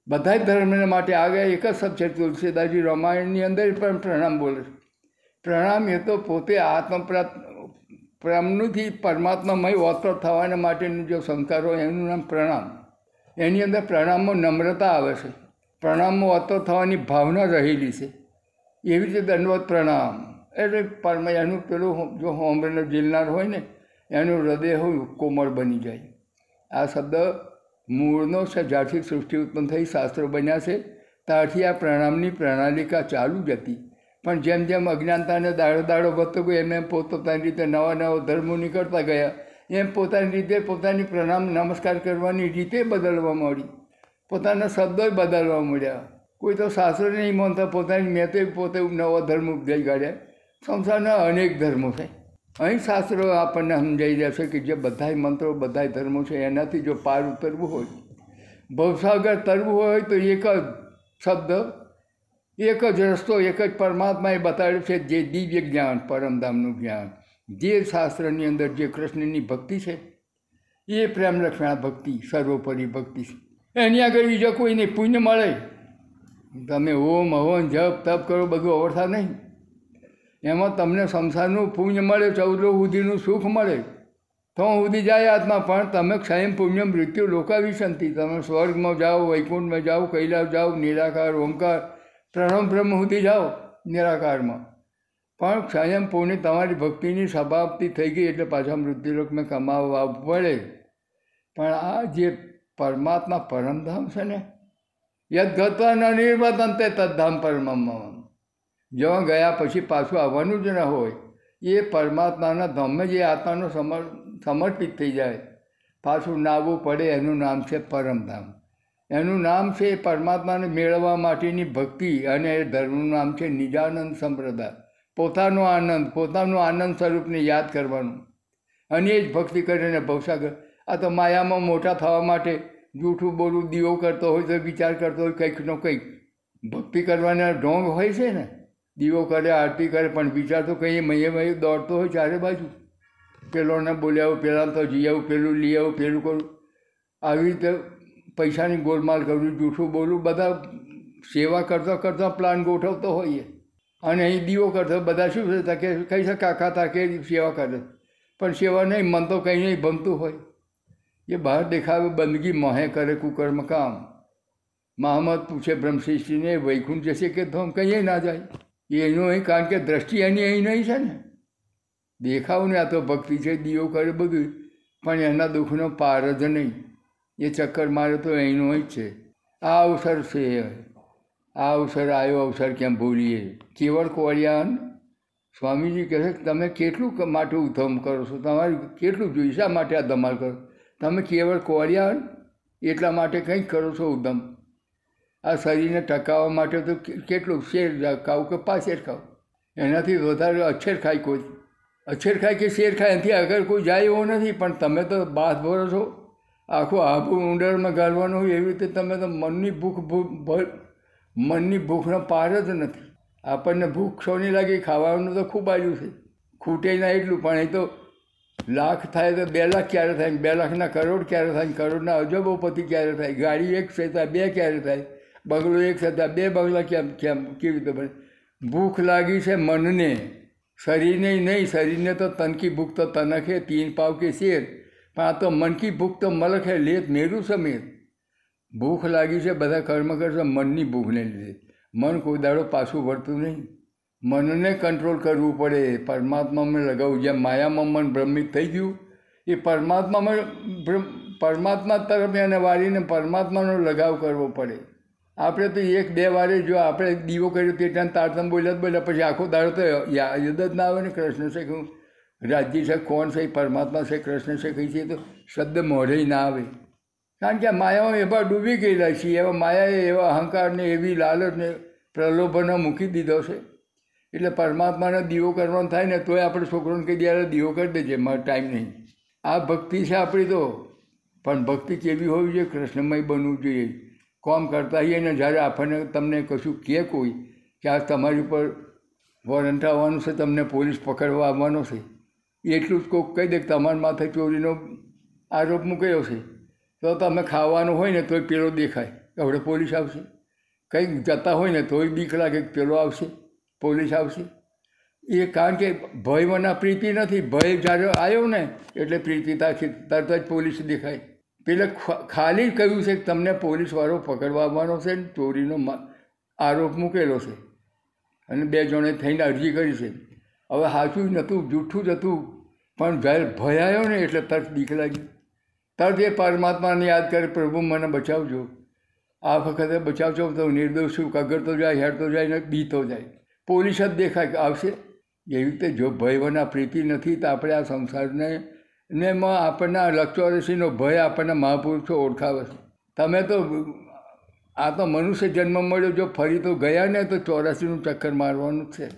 બધા જ ધર્મને માટે આગળ એક જ શબ્દ છે તુલસીદાસજી રામાયણની અંદર પણ પ્રણામ બોલે છે. પ્રણામ એ તો પોતે આત્મપ્રાત પ્રેમનુંથી પરમાત્મામય ઓતપ્રત થવાના માટેનું જો સંસ્કાર હોય એનું નામ પ્રણામ. એની અંદર પ્રણામમાં નમ્રતા આવે છે. પ્રણામમાં અતો થવાની ભાવના રહેલી છે. એવી રીતે દંડવત પ્રણામ. એટલે પરમ એનું પેલું જો હોમરેને જીલનાર હોય ને, એનું હૃદય હોય કોમળ બની જાય. આ શબ્દ મૂળનો છે જ્યારથી સૃષ્ટિ ઉત્પન્ન થઈ શાસ્ત્રો બન્યા છે. ત્યારથી આ પ્રણામની પ્રણાલિકા ચાલુ જ હતી. પણ જેમ જેમ અજ્ઞાનતાને દાડો દાડો વધતો ગયો, એમ એમ પોતપોતાની રીતે નવા નવા ધર્મો નીકળતા ગયા. એમ પોતાની રીતે પોતાની પ્રણામ નમસ્કાર કરવાની રીતે બદલવા મળી. પોતાના શબ્દો બદલવા મળ્યા કોઈ તો શાસ્ત્રો નહીં માનતા, પોતાની મેં તો પોતે નવો ધર્મ ઉપજાઈ કાઢ્યા. સંસારના અનેક ધર્મો છે. અહીં શાસ્ત્રો આપણને સમજાઈ છે કે જે બધાય મંત્રો, બધાય ધર્મો છે, એનાથી જો પાર ઉતરવું હોય, ભવસાગર તરવું હોય તો એક જ શબ્દ, એક જ રસ્તો, એક જ પરમાત્માએ બતાવ્યો છે, જે દિવ્ય જ્ઞાન, પરમધામનું જ્ઞાન. જે શાસ્ત્રની અંદર જે કૃષ્ણની ભક્તિ છે, એ પ્રેમલક્ષણા ભક્તિ, સર્વોપરી ભક્તિ છે. એની આગળ બીજો કોઈને પુણ્ય મળે. તમે ઓમ હવન જપ તપ કરો, બધું અવસ્થા નહીં. એમાં તમને સંસારનું પુણ્ય મળે, ચૌદ સુધીનું સુખ મળે. તો સુધી જાય આત્મા. પણ તમે ક્ષયમ પુણ્ય મૃત્યુ લોકાવી શાંતિ તમે સ્વર્ગમાં જાઓ, વૈકુંઠમાં જાઓ, કૈલાસ જાઓ, નિરાકાર, ઓમકાર પ્રણમ બ્રહ્મ સુધી જાઓ, નિરાકારમાં. પણ ક્ષયમ પુણ્ય તમારી ભક્તિની સભાપ્તિ થઈ ગઈ એટલે પાછા મૃત્યુલોકમાં કમાવવા પડે. પણ આ જે પરમાત્મા પરમધામ છે ને? યદ ગત્વા ન નિર્વતંતે તદ્ધામ પરમમ જ્યાં ગયા પછી પાછું આવવાનું જ ન હોય, એ પરમાત્માના ધામમાં જે આત્માનો સમર, સમર્પિત થઈ જાય, પાછું નાવું પડે એનું નામ છે પરમધામ. એનું નામ છે પરમાત્માને મેળવવા માટેની ભક્તિ અને એ ધર્મનું નામ છે નિજાનંદ સંપ્રદાય. પોતાનો આનંદ, પોતાનું આનંદ સ્વરૂપને યાદ કરવાનું. અને એ જ ભક્તિ કરીને ભવસાગર આ તો માયામાં મોટા થવા માટે જૂઠું બોલું દીવો કરતો હોય તો વિચાર કરતો હોય કંઈકનો કંઈક. ભક્તિ કરવાના ઢોંગ હોય છે ને, દીવો કરે, આરતી કરે, પણ વિચાર તો કંઈ મયે મયે દોડતો હોય ચારે બાજુ. પેલોને બોલ્યા પેલા તો જી આવું, પેલું લઈ આવું, પેલું કરું. આવી રીતે પૈસાની ગોલમાલ કરું, જૂઠું બોલું, બધા સેવા કરતા કરતાં પ્લાન ગોઠવતો હોઈએ અને અહીં દીવો કરતો, બધા શું છે કે, કહી શકે કાકા તાકે સેવા કરે. પણ સેવા નહીં, મન તો કંઈ નહીં ભમતું હોય. એ બહાર દેખાવે બંદગી મોહે કરે કુકર્મ કામ મહામદ પૂછે બ્રહ્મશિષ્ટીને વૈકુંઠ જશે કે ધોમ કંઈ ના જાય એનું અહીં કારણ કે દ્રષ્ટિ એની અહીં નહીં છે ને દેખાવ ને આ તો ભક્તિ છે દીવો કરે બધું પણ એના દુઃખનો પાર જ નહીં એ ચક્કર મારે તો અહીંનો જ છે આ અવસર છે આ અવસર આવ્યો અવસર કેમ ભૂલીએ કેવળ કોળિયાન સ્વામીજી કહે તમે કેટલું માટે ઉધમ કરો છો તમારે કેટલું જોઈશા માટે આ ધમાલ કરો તમે કેવળ કોળિયા એટલા માટે કંઈક કરો છો ઉદમ આ શરીરને ટકાવવા માટે તો કેટલું શેર ખાવું કે પાછેર ખાવું? એનાથી વધારે અછેર ખાય કોઈ? અછેર ખાય કે શેર ખાય? એનાથી આગળ કોઈ જાય એવો નથી, પણ તમે તો બાથ ભરો છો. આખું આબુ ઊંડરમાં ગાળવાનું હોય એવી રીતે તમે તો મનની ભૂખ મનની ભૂખનો પાર જ નથી. આપણને ભૂખ શોની લાગી, ખાવાનું તો ખૂબ આવ્યું છે. ખૂટે ના એટલું, પણ એ તો લાખ થાય તો બે લાખ ક્યારે થાય બે લાખના કરોડ ક્યારે થાય કરોડના અજબોપતિ ક્યારે થાય? ગાડી એક થતાં બે ક્યારે થાય? બંગલો એક થતાં બે બંગલા કેમ કેમ, કેવી રીતે બને? ભૂખ લાગી છે મનને. શરીરને નહીં, શરીરને તો તનકી ભૂખ તો તનખે તીન પાવ કે શેર. પણ આ તો મનકી ભૂખ તો મલખે લેત મેરું સમેત. ભૂખ લાગી છે, બધા કર્મ કરશે, મનની ભૂખને લીધે. મન કોઈ દાડો પાછું વળતું નહીં. મનને કંટ્રોલ કરવું પડે. પરમાત્મામાં લગાવવું જેમ માયામાં મન ભ્રમિત થઈ ગયું, એ પરમાત્મામાં પરમાત્મા તરફ એને વાળીને પરમાત્માનો લગાવ કરવો પડે. આપણે તો એક બે વારે જો આપણે દીવો કર્યો તે ટાઈમ તારતમ બોલ્યા બોલ્યા, પછી આખો દાડો તો યાદ જ ના આવે ને કૃષ્ણ છે કે રાજ્ય છે, કોણ છે, પરમાત્મા છે, કૃષ્ણ છે કહી છે તો શબ્દ મોઢે ના આવે. કારણ કે માયામાં એવા ડૂબી ગયેલા છીએ, એવા માયાએ એવા અહંકારને એવી લાલચને પ્રલોભનો મૂકી દીધો છે. એટલે પરમાત્માને દીવો કરવાનો થાય ને તોય આપણે છોકરોને કહી દે દીવો કરી દેજે, મારો ટાઈમ નહીં. આ ભક્તિ છે આપણી તો. પણ ભક્તિ કેવી હોવી જોઈએ? કૃષ્ણમય બનવું જોઈએ. કોમ કરતા હોઈએ ને જ્યારે આપણને તમને કશું કહે કોઈ કે આ તમારી ઉપર વોરંટ આવવાનું છે, તમને પોલીસ પકડવા આવવાનો છે, એટલું જ કોઈક કહી દે કે તમારા માથે ચોરીનો આરોપ મૂક્યો છે. તો તમે ખાવાનું હોય ને તોય પેલો દેખાય. હવે પોલીસ આવશે. કંઈક જતા હોય ને તોય બીક લાગે પેલો આવશે. પોલીસ આવશે. એ કારણ કે ભય મને પ્રીતિ નથી. ભય જ્યારે આવ્યો ને, એટલે પ્રીતિ તરત જ પોલીસ દેખાય. પેલે ખાલી કહ્યું છે કે તમને પોલીસવાળો પકડવાનો છે ને, ચોરીનો આરોપ મૂકેલો છે. અને બે જણે થઈને અરજી કરી છે. હવે સાચું જ નહોતું, જૂઠું જ હતું, પણ જ્યારે ભય આવ્યો ને, એટલે તરત બીક લાગી તરત એ પરમાત્માને યાદ કરે, પ્રભુ, મને બચાવજો. આ વખતે બચાવજો, તો નિર્દોષ છું કગરતો જાય હેડતો જાય, ને બીતો જાય. પોલીસ જ દેખાય આવશે. એવી રીતે જો ભયવના પ્રીતિ નથી, તો આપણે આ સંસારને, ને એમાં આપણને આ લક્ષોરસીનો ભય આપણને મહાપુરુષો ઓળખાવે છે. તમે તો, આ તો મનુષ્ય જન્મ મળ્યો, જો ફરી તો ગયા ને, તો ચોરાસીનું ચક્કર મારવાનું છે.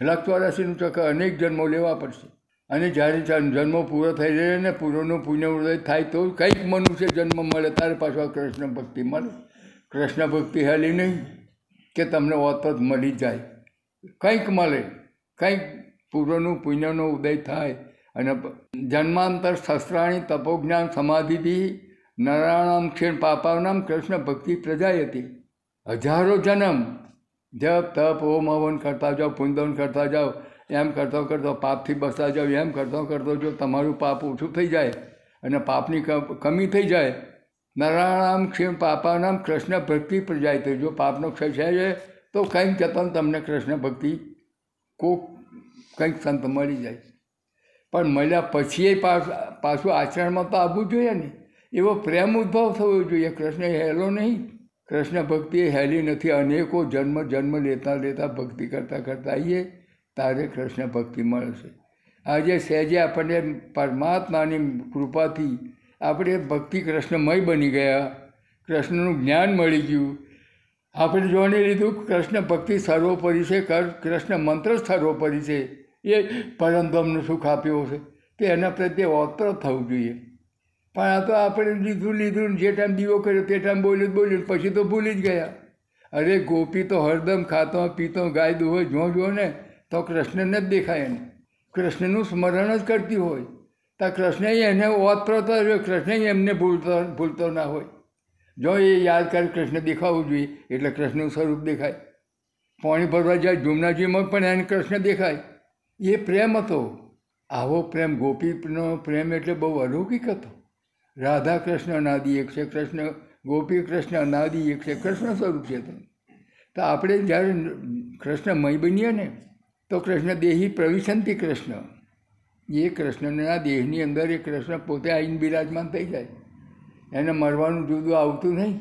લક્ષ ચોરાસીનું ચક્કર અનેક જન્મો લેવા પડશે. અને જ્યારે જન- જન્મો પૂરો થઈ રહ્યો ને, પૂરોનું પુણ્યવૃદય થાય, તો કંઈક મનુષ્ય જન્મ મળે ત્યારે પાછો કૃષ્ણ ભક્તિ મળે. કૃષ્ણ ભક્તિ હેલી નહીં, કે તમને ઓત જ મળી જાય. કંઈક મળે, કંઈક પૂર્વનું પુણ્યનો ઉદય થાય અને જન્માંતર શસ્ત્રાણી તપોજ્ઞાન સમાધિથી નરાણામ ક્ષીણ પાપાનામ કૃષ્ણ ભક્તિ પ્રજાયતી. હજારો જન્મ. જપ, તપ, ઓમ, હવન કરતા જાઓ પુંદવન કરતા જાઓ, એમ કરતો કરતો પાપથી બસતા જાઓ, એમ કરતો કરતો જો તમારું પાપ ઓછું થઈ જાય અને પાપની કમી થઈ જાય નરાણામ ક્ષીણ પાપાનામ કૃષ્ણ ભક્તિ પ્રજાયતી. જો પાપનો ક્ષય છે તો કંઈક જતાં તમને કૃષ્ણ ભક્તિ કોક કંઈક સંત મળી જાય. પણ મળ્યા પછી પાછું આચરણમાં તો આવવું જોઈએ ને. એવો પ્રેમ ઉદ્ભવ થવો જોઈએ. કૃષ્ણ હેલો નહીં. કૃષ્ણ ભક્તિ હેલી નથી. અનેકો જન્મ જન્મ લેતા લેતા ભક્તિ કરતાં કરતાં આવીએ તારે કૃષ્ણ ભક્તિ મળશે. આજે સહેજે આપણને પરમાત્માની કૃપાથી આપણે ભક્તિ કૃષ્ણમય બની ગયા. કૃષ્ણનું જ્ઞાન મળી ગયું. આપણે જોવાની લીધું કૃષ્ણ ભક્તિ સર્વોપરી છે કૃષ્ણ મંત્ર સર્વોપરી છે. એ પરમધામનું સુખ આપ્યું છે. તે એના પ્રત્યે ઓતર થવું જોઈએ. પણ આ તો આપણે લીધું લીધું જે ટાઈમ દીવો કર્યો તે ટાઈમ બોલ્યું બોલ્યું પછી તો ભૂલી જ ગયા. અરે ગોપી તો હરદમ ખાતો, પીતો, ગાય દુહો જો જો ને તો કૃષ્ણને જ દેખાય એને. કૃષ્ણનું સ્મરણ જ કરતી હોય. તો કૃષ્ણએ એને ઓત પ્રતો કૃષ્ણએ એમને ભૂલતો ભૂલતો ના હોય. જો એ યાદ કરે કૃષ્ણ દેખાવું જોઈએ, એટલે કૃષ્ણનું સ્વરૂપ દેખાય. પાણી ભરવા જાય, જુમનાજીમાં પણ એને કૃષ્ણ દેખાય. એ પ્રેમ હતો. આવો પ્રેમ, ગોપીનો પ્રેમ એટલે બહુ અલૌકિક હતો. રાધા કૃષ્ણ અનાદિ એક છે કૃષ્ણ ગોપી કૃષ્ણ અનાદિ એક છે કૃષ્ણ સ્વરૂપ છે તો. આપણે જ્યારે કૃષ્ણમય બનીએ ને, તો કૃષ્ણ દેહી પ્રવિશંતિ કૃષ્ણ. એ કૃષ્ણના દેહની અંદર એ કૃષ્ણ પોતે આવીને બિરાજમાન થઈ જાય. એને મરવાનું જુદું આવતું નહીં.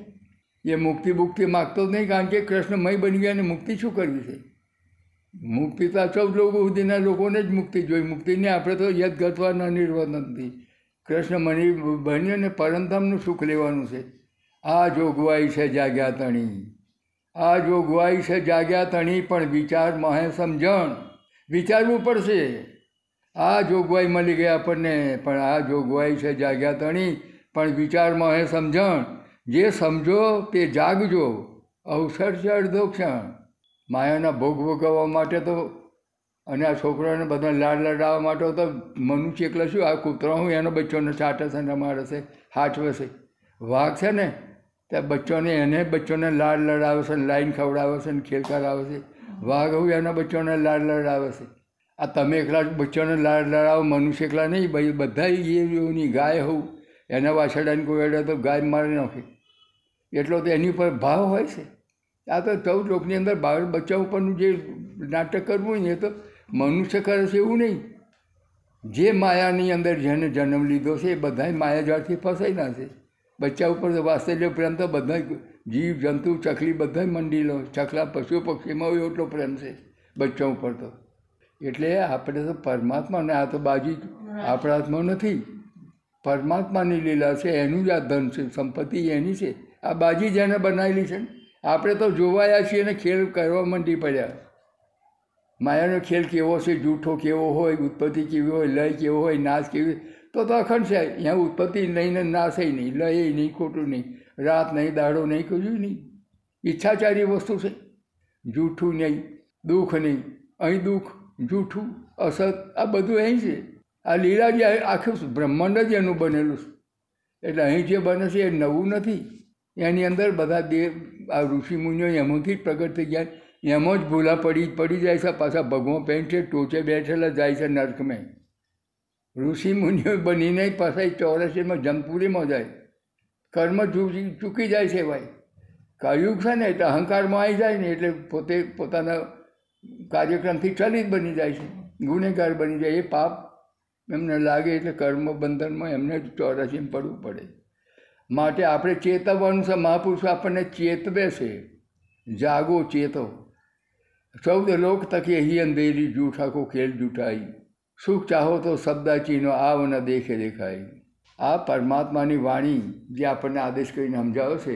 એ મુક્તિ મુક્તિ માગતો જ નહીં, કારણ કે કૃષ્ણમય બની ગયા અને મુક્તિ શું કરવી છે? મુક્તિ તો આ લોકો સુધીના લોકોને જ મુક્તિ જોઈ. મુક્તિને આપણે તો યદ ગતવા નિર્વત નથી. કૃષ્ણ મની બની અને પરમધામનું સુખ લેવાનું છે. આ જોગવાઈ છે જાગ્યા તણી. આ જોગવાઈ છે જાગ્યા તણી, પણ વિચાર મહે સમજણ. વિચારવું પડશે. આ જોગવાઈ મળી ગઈ આપણને, પણ આ જોગવાઈ છે જાગ્યા તણી પણ વિચારમાં હે સમજણ. જે સમજો તે જાગજો. અવસર છે અડધો ક્ષણ માયાના ભોગ ભોગવવા માટે તો અને આ છોકરાને બધા લાડ લડાવવા માટે તો મનુષ્ય એકલા શું? આ કૂતરો હું, એનો બચ્ચોને ચાટે છે ને મારશે હાચવશે વાઘ છે ને ત્યાં બચ્ચોને એને બચ્ચોને લાડ લડાવે છે, લાઈન ખવડાવે છે ને ખેલ કરાવે છે. વાઘ હું, એના બચ્ચોને લાડ લડાવે છે. આ તમે એકલા બચ્ચોને લાડ લડાવો, મનુષ્ય એકલા નહીં, ભાઈ, બધા એ ગાય હોઉં એના વાછરડાને કોઈ અડે તો ગાય મારી નાખે. એટલો તો એની ઉપર ભાવ હોય છે. આ તો ચૌદ લોકની અંદર બાળ બચ્ચા ઉપરનું જે નાટક કરવું હોય ને એ તો મનુષ્ય કરે છે એવું નહીં. જે માયાની અંદર જેને જન્મ લીધો છે એ બધા માયાજાળથી ફસાયેલા છે. બચ્ચા ઉપર તો વાત્સલ્ય પ્રેમ તો બધા જીવ, જંતુ, ચકલી બધા મંડી લો. ચકલા પશુ પક્ષીમાં એટલો પ્રેમ છે બચ્ચા ઉપર તો. એટલે આપણે તો પરમાત્માને આ તો બાજી આપણા હાથમાં નથી. પરમાત્માની લીલા છે, એનું જ આ ધન છે, સંપત્તિ એની છે. આ બાજી જેને બનાવેલી છે ને, આપણે તો જોવાયા છીએ અને ખેલ કરવા માંડી પડ્યા. માયાનો ખેલ કેવો છે, જૂઠો કેવો હોય, ઉત્પત્તિ કેવી હોય, લય કેવો હોય, નાશ કેવી તો તો અખંડ છે. અહીંયા ઉત્પત્તિ લઈને નાશ નહીં, લય નહીં, ખોટું નહીં, રાત નહીં, દાડો નહીં કશું નહીં. ઈચ્છાચારી વસ્તુ છે. જૂઠું નહીં, દુઃખ નહીં. અહીં દુઃખ, જૂઠું, અસત, આ બધું અહીં છે. આ લીલા જે આખું બ્રહ્માંડ જ એનું બનેલું છે. એટલે અહીં જે બને છે એ નવું નથી. એની અંદર બધા દેવ, આ ઋષિમુનિઓ એમાંથી જ પ્રગટ થઈ ગયા એમાં જ ભૂલા પડી પડી જાય છે. પાછા ભગવાન પેન્ટ છે, ટોચે બેઠેલા જાય છે નર્કમાં. ઋષિમુનિઓ બનીને પાછા ચોરસીમાં જમપુરીમાં જાય. કર્મ ચૂકી ચૂકી જાય છે ભાઈ. કળયુગ છે ને, એટલે અહંકારમાં આવી જાય ને, એટલે પોતે પોતાના કાર્યક્રમથી ચલિત બની જાય છે. ગુનેગાર બની જાય. એ પાપ એમને લાગે એટલે કર્મ બંધનમાં એમને ચોરાસીમાં પડવું પડે. માટે આપણે ચેતવવાનું છે, મહાપુરુષો આપણને ચેતવે છે. જાગો, ચેતો. ચૌદ લોક તકે હી અંધેરી જૂઠા કો ખેલ જૂઠાઈ. સુખ ચાહો તો શબ્દાચીનો આવ ન દેખે દેખાય આ પરમાત્માની વાણી જે આપણને આદેશ કરીને સમજાવે છે,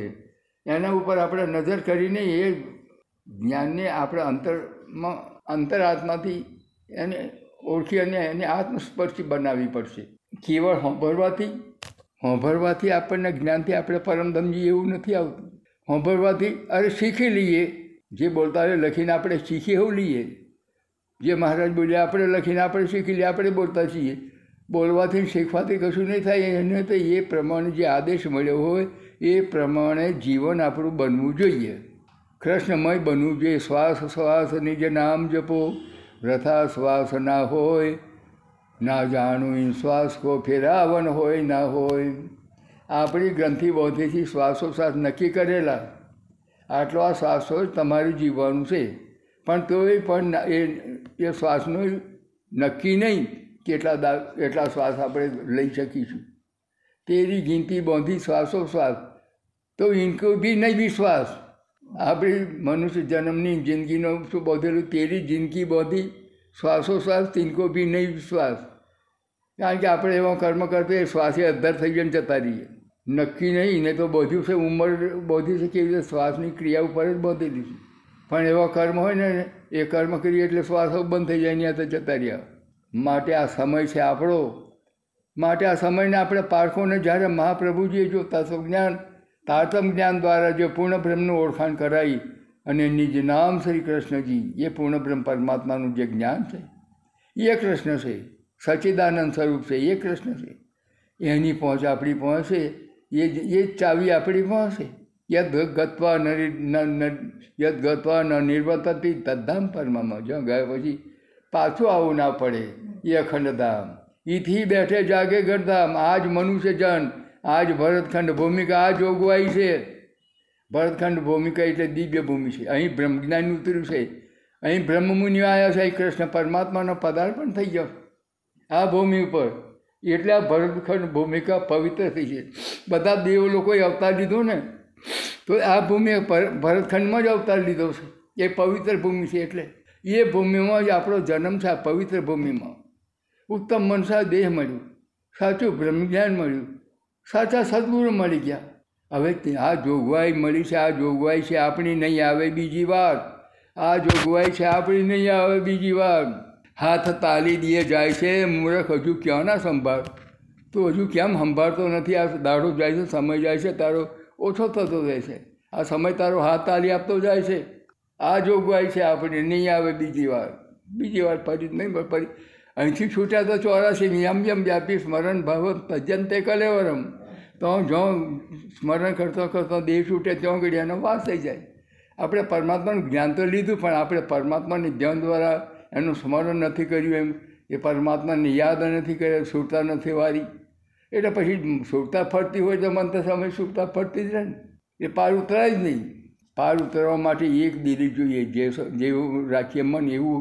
એના ઉપર આપણે નજર કરીને એ જ્ઞાનને આપણે અંતરમાં, અંતરાત્માથી એને ઓળખી અને એને આત્મસ્પર્શી બનાવવી પડશે. કેવળ સાંભળવાથી સાંભળવાથી આપણને જ્ઞાનથી આપણે પરમધમજી એવું નથી આવતું. સાંભળવાથી અરે શીખી લઈએ. જે બોલતા હોય લખીને આપણે શીખી એવું લઈએ. જે મહારાજ બોલ્યા, આપણે લખીને આપણે શીખી લઈએ, આપણે બોલતા છીએ. બોલવાથી શીખવાથી કશું નહીં થાય, એને તો એ પ્રમાણે જે આદેશ મળ્યો હોય, એ પ્રમાણે જીવન આપણું બનવું જોઈએ. કૃષ્ણમય બનવું જોઈએ. શ્વાસ, શ્વાસની જે નામ જપો વ્રથા શ્વાસ ના હોય, ના જાણું શ્વાસ કો ફેરાવન હોય ના હોય. આપણી ગ્રંથિ બૌદ્ધિથી શ્વાસોશ્વાસ નક્કી કરેલા. આટલો આ શ્વાસો જ તમારું જીવવાનું છે. પણ તોય પણ એ એ શ્વાસનું નક્કી નહીં કેટલા દા, એટલા શ્વાસ આપણે લઈ શકીશું. તેરી ગિનતી બોંધી શ્વાસોશ્વાસ, તો ઇનકો બી નહીં વિશ્વાસ આપણી મનુષ્ય જન્મની જિંદગીનો શું બોધેલું તેરી જિંદગી બોધી શ્વાસોશ્વાસ તિનકો બી નહીં વિશ્વાસ કારણ કે આપણે એવા કર્મ કરતો એ શ્વાસે અદ્ધર થઈ જઈને જતા રહીએ. નક્કી નહીં ને તો બોધ્યું છે, ઉંમર બોધી છે, કેવી રીતે શ્વાસની ક્રિયા ઉપર જ બોધેલી છે. પણ એવા કર્મ હોય ને, એ કર્મ કરીએ એટલે શ્વાસ બંધ થઈ જાય ત્યાં જતા રહ્યા. માટે આ સમય છે આપણો. માટે આ સમયને આપણે પારખોને જ્યારે મહાપ્રભુજીએ જો તત્વજ્ઞાન તારતમ જ્ઞાન દ્વારા જે પૂર્ણ બ્રહ્મનું ઓળખાણ કરાવી અને નિજ નામ શ્રી કૃષ્ણજી, એ પૂર્ણ બ્રહ્મ પરમાત્માનું જે જ્ઞાન છે, એ કૃષ્ણ છે. સચ્ચિદાનંદ સ્વરૂપ છે, એ કૃષ્ણ છે. એની પહોંચ આપણી પહોંચે એ એ ચાવી આપણી પહોંચે યદ ગત્વા યદ ગત્વા ન નિર્વતતી તદ્ધામ પરમામાં. જ્યાં ગયા પછી પાછું આવવું ના પડે. એ અખંડધામ ઈથી બેઠે જાગે ગરધામ આજ મનુષ્ય જન આજ ભરતખંડ ભૂમિકા આ જોગવાઈ છે. ભરતખંડ ભૂમિકા એટલે દિવ્ય ભૂમિ છે. અહીં બ્રહ્મજ્ઞાન ઉતર્યું છે. અહીં બ્રહ્મમુનિઓ આવ્યા છે. કૃષ્ણ પરમાત્માનો પદાર્પણ થઈ ગયો. આ ભૂમિ ઉપર એટલે આ ભરતખંડ ભૂમિકા પવિત્ર થઈ છે. બધા દેવ લોકોએ અવતાર લીધો ને, તો આ ભૂમિ ભરતખંડમાં જ અવતાર લીધો છે. એ પવિત્ર ભૂમિ છે એટલે. એ ભૂમિમાં જ આપણો જન્મ છે, આ પવિત્ર ભૂમિમાં. ઉત્તમ મનસા દેહ મળ્યું. સાચું બ્રહ્મજ્ઞાન મળ્યું. સાચા સદગુરુ મળી ગયા. હવે આ જોગવાઈ મળી છે, આ જોગવાઈ છે, આપણી નહીં આવે બીજી વાર. આ જોગવાઈ છે, આપણી નહીં આવે બીજી વાર. હાથ તાલી દીએ જાય છે, મૂર્ખ હજુ ક્યાં ના સંભાળ? તો હજુ કેમ સંભાળતો નથી? આ દાડો જાય છે, સમય જાય છે, તારો ઓછો થતો જાય છે. આ સમય તારો હાથ તાલી આપતો જાય છે. આ જોગવાઈ છે, આપણે નહીં આવે બીજી વાર. બીજી વાર ફરી નહીં, ફરી અહીંથી છૂટ્યા તો ચોરાસી યમ યમ વ્યાપી સ્મરણ ભાવ તજ્જન તે કલેવરમ. તો જો સ્મરણ કરતો કરતો દેહ છૂટે ત્યાં ઘડી એનો વાસ થઈ જાય. આપણે પરમાત્માનું જ્ઞાન તો લીધું, પણ આપણે પરમાત્માની ધ્યાન દ્વારા એનું સ્મરણ નથી કર્યું એમ. એ પરમાત્માને યાદ નથી કર્યા સુરતા નથી વારી. એટલે પછી સુરતા ફરતી હોય તો મન તો સમય સુરતા ફરતી જ રહે ને. એ પાર ઉતરાય જ નહીં. પાર ઉતરવા માટે એક દિલી જોઈએ, જે જેવું રાખીએ મન એવું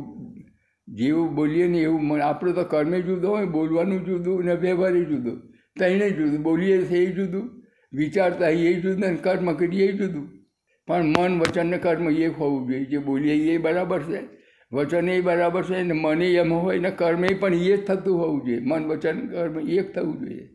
જેવું બોલીએ ને એવું આપણું તો કર્મે જુદો હોય, બોલવાનું જુદું ને વ્યવહારે જુદું. ત્રણે જુદું. બોલીએ છે એ જુદું, વિચારતા એ જુદું ને કર્મ કરીએ એ જુદું. પણ મન, વચન ને કર્મ એક હોવું જોઈએ. જે બોલીએ એ બરાબર છે, વચન એ બરાબર છે ને મને એમ હોય ને કર્મ એ પણ એ જ થતું હોવું જોઈએ. મન, વચન, કર્મ એક થવું જોઈએ.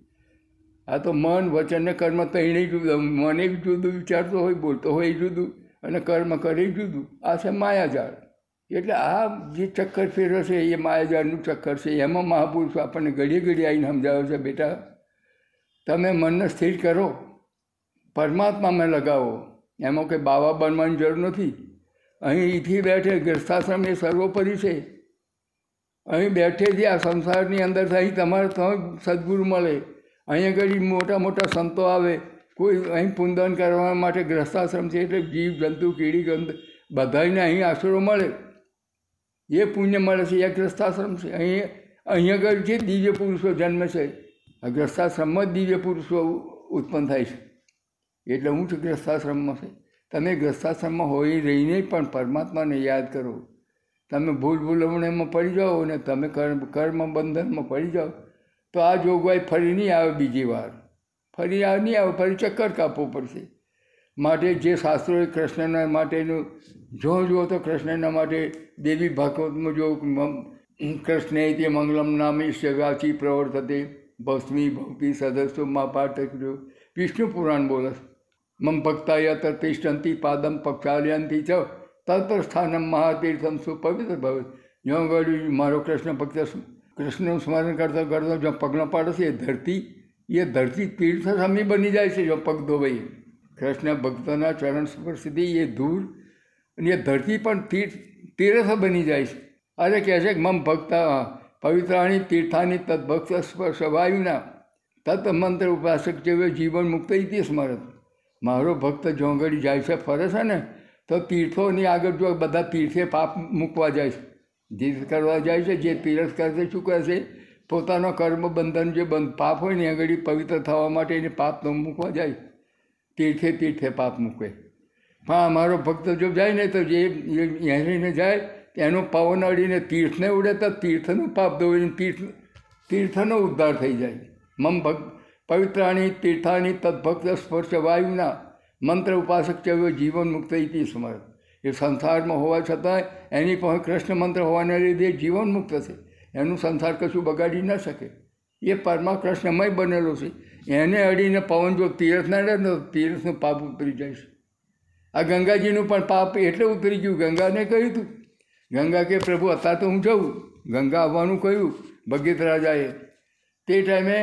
આ તો મન, વચન ને કર્મ ત્રણેય જુદું. મને જુદું, વિચારતો હોય, બોલતો હોય એ જુદું અને કર્મ કરે જુદું. આ છે માયાજાળ. એટલે આ જે ચક્કર ફેરો છે, એ માયાજાળનું ચક્કર છે. એમાં મહાપુરુષો આપણને ઘડીએ ઘડીએ આવીને સમજાવે છે, બેટા, તમે મનને સ્થિર કરો, પરમાત્મામાં લગાવો. એમાં કંઈ બાવા બનવાની જરૂર નથી. અહીં અહીંથી બેઠે ગ્રસ્થાશ્રમ એ સર્વોપરી છે. અહીં બેઠેથી આ સંસારની અંદર અહીં તમારે ત્રણ સદગુરુ મળે. અહીંયા આગળ મોટા મોટા સંતો આવે. કોઈ અહીં પુંદન કરવા માટે ગ્રસ્તાશ્રમ છે, એટલે જીવ જંતુ, કીડી, ગંધ, બધાને અહીં આશરો મળે. એ પુણ્ય મળે છે, એ ગ્રસ્તાશ્રમ છે. અહીં, અહીંયા આગળ છે દિવ્ય પુરુષો જન્મ છે આ ગ્રસ્તાશ્રમમાં જ દિવ્ય પુરુષો ઉત્પન્ન થાય છે. એટલે હું છું ગ્રસ્તાશ્રમમાં છે. તમે ગ્રસ્તાશ્રમમાં હોય રહીને પણ પરમાત્માને યાદ કરો. તમે ભૂલ ભૂલવણીમાં પડી જાઓ અને તમે કર્મ કર્મ બંધનમાં પડી જાઓ, તો આ જોગવાઈ ફરી નહીં આવે બીજી વાર. ફરી આ નહીં આવે, ફરી ચક્કર કાપવો પડશે. માટે જે શાસ્ત્રોએ કૃષ્ણના માટેનું જો જુઓ તો કૃષ્ણના માટે દેવી ભાગવતમાં જો કૃષ્ણ તે મંગલમ નામે સગાચી પ્રવર્તતે, ભસ્મી ભક્તિ સદસ્યો મા કર્યો વિષ્ણુ પુરાણ બોલે મમ ભક્તા યત્ર તિષ્ઠંતી પાદમ પક્ષાલયંતી ચ, તત્ર સ્થાનમ મહાતીર્થમ સુપવિત્ર ભવે જો આગળ મારો કૃષ્ણ ભક્ત કૃષ્ણનું સ્મરણ કરતો કરતો જો પગનો પાડે છે, એ ધરતી એ ધરતી તીર્થ સામે બની જાય છે, જો પગ ધોવાઈ કૃષ્ણ ભક્તના ચરણ સ્પર્શથી એ ધૂળ અને એ ધરતી પણ તીર્થ તીર્થ બની જાય છે. અરે કહે છે મમ ભક્ત પવિત્રાણી તીર્થાની તદભક્ત સ્પર્શ વાયુના તત મંત્ર ઉપાસક જેવો જીવન મુક્ત ઇતિ સ્મરત. મારો ભક્ત જોંગડી જાય છે, ફરે છે ને, તો તીર્થોની આગળ જો બધા તીર્થે પાપ મૂકવા જાય છે. તીર્થ કરવા જાય છે, જે તીર્થ કરશે શું કરશે? પોતાનો કર્મ બંધન જે બંધ, પાપ હોય ને આગળ પવિત્ર થવા માટે એને પાપ તો મૂકવા જાય. તીર્થે તીર્થે પાપ મૂકે. હા અમારો ભક્ત જો જાય ને તો જે એને જાય, એનું પવન અડીને તીર્થને ઉડે તો તીર્થનું પાપ દોડીને તીર્થ, તીર્થનો ઉદ્ધાર થઈ જાય. મમ ભક્ત પવિત્રાણી તીર્થાની તદભક્ત સ્પર્શ વાયુના મંત્ર ઉપાસક ચવ્યો જીવન મુક્ત ઇતિ સ્મર એ સંસારમાં હોવા છતાં એની પાસે કૃષ્ણ મંત્ર હોવાને લીધે જીવન મુક્ત છે. એનું સંસાર કશું બગાડી ન શકે. એ પરમા કૃષ્ણમય બનેલો છે. એને અડીને પવન જો તીર્થ ના તો તીર્થનું પાપ ઉતરી જાય છે. આ ગંગાજીનું પણ પાપ એટલે ઉતરી ગયું. ગંગાને કહ્યું હતું ગંગા કે પ્રભુ, અત્યારે તો હું જઉં. ગંગા આવવાનું કહ્યું. ભગીત રાજાએ, તે ટાઈમે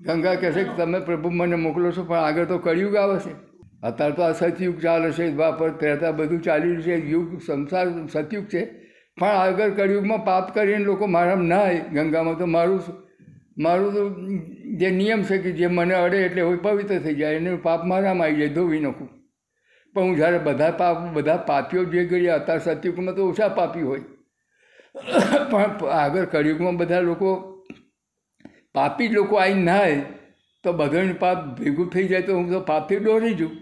ગંગા કહેશે કે તમે પ્રભુ મને મોકલો છો, પણ આગળ તો કળિયુગ આવે છે. અત્યારે તો આ સતયુગ ચાલે છે દ્વાપર ત્રેતા બધું ચાલી રહ્યું છે, યુગ, સંસાર સતયુગ છે. પણ આગળ કળિયુગમાં પાપ કરીને લોકો મારામાં ના આવે. ગંગામાં તો મારું મારું તો જે નિયમ છે કે જે મને અડે એટલે હોય પવિત્ર થઈ જાય, એને પાપ મારામાં આવી જાય, ધોવી નાખું. પણ હું જ્યારે બધા પાપ, બધા પાપીઓ જે ગયા અત્યારે સતયુગમાં તો ઓછા પાપી હોય. પણ આગળ કળિયુગમાં બધા લોકો પાપી જ લોકો આવીને નાય, તો બધાને પાપ ભેગું થઈ જાય તો હું તો પાપથી દોરી જઉં.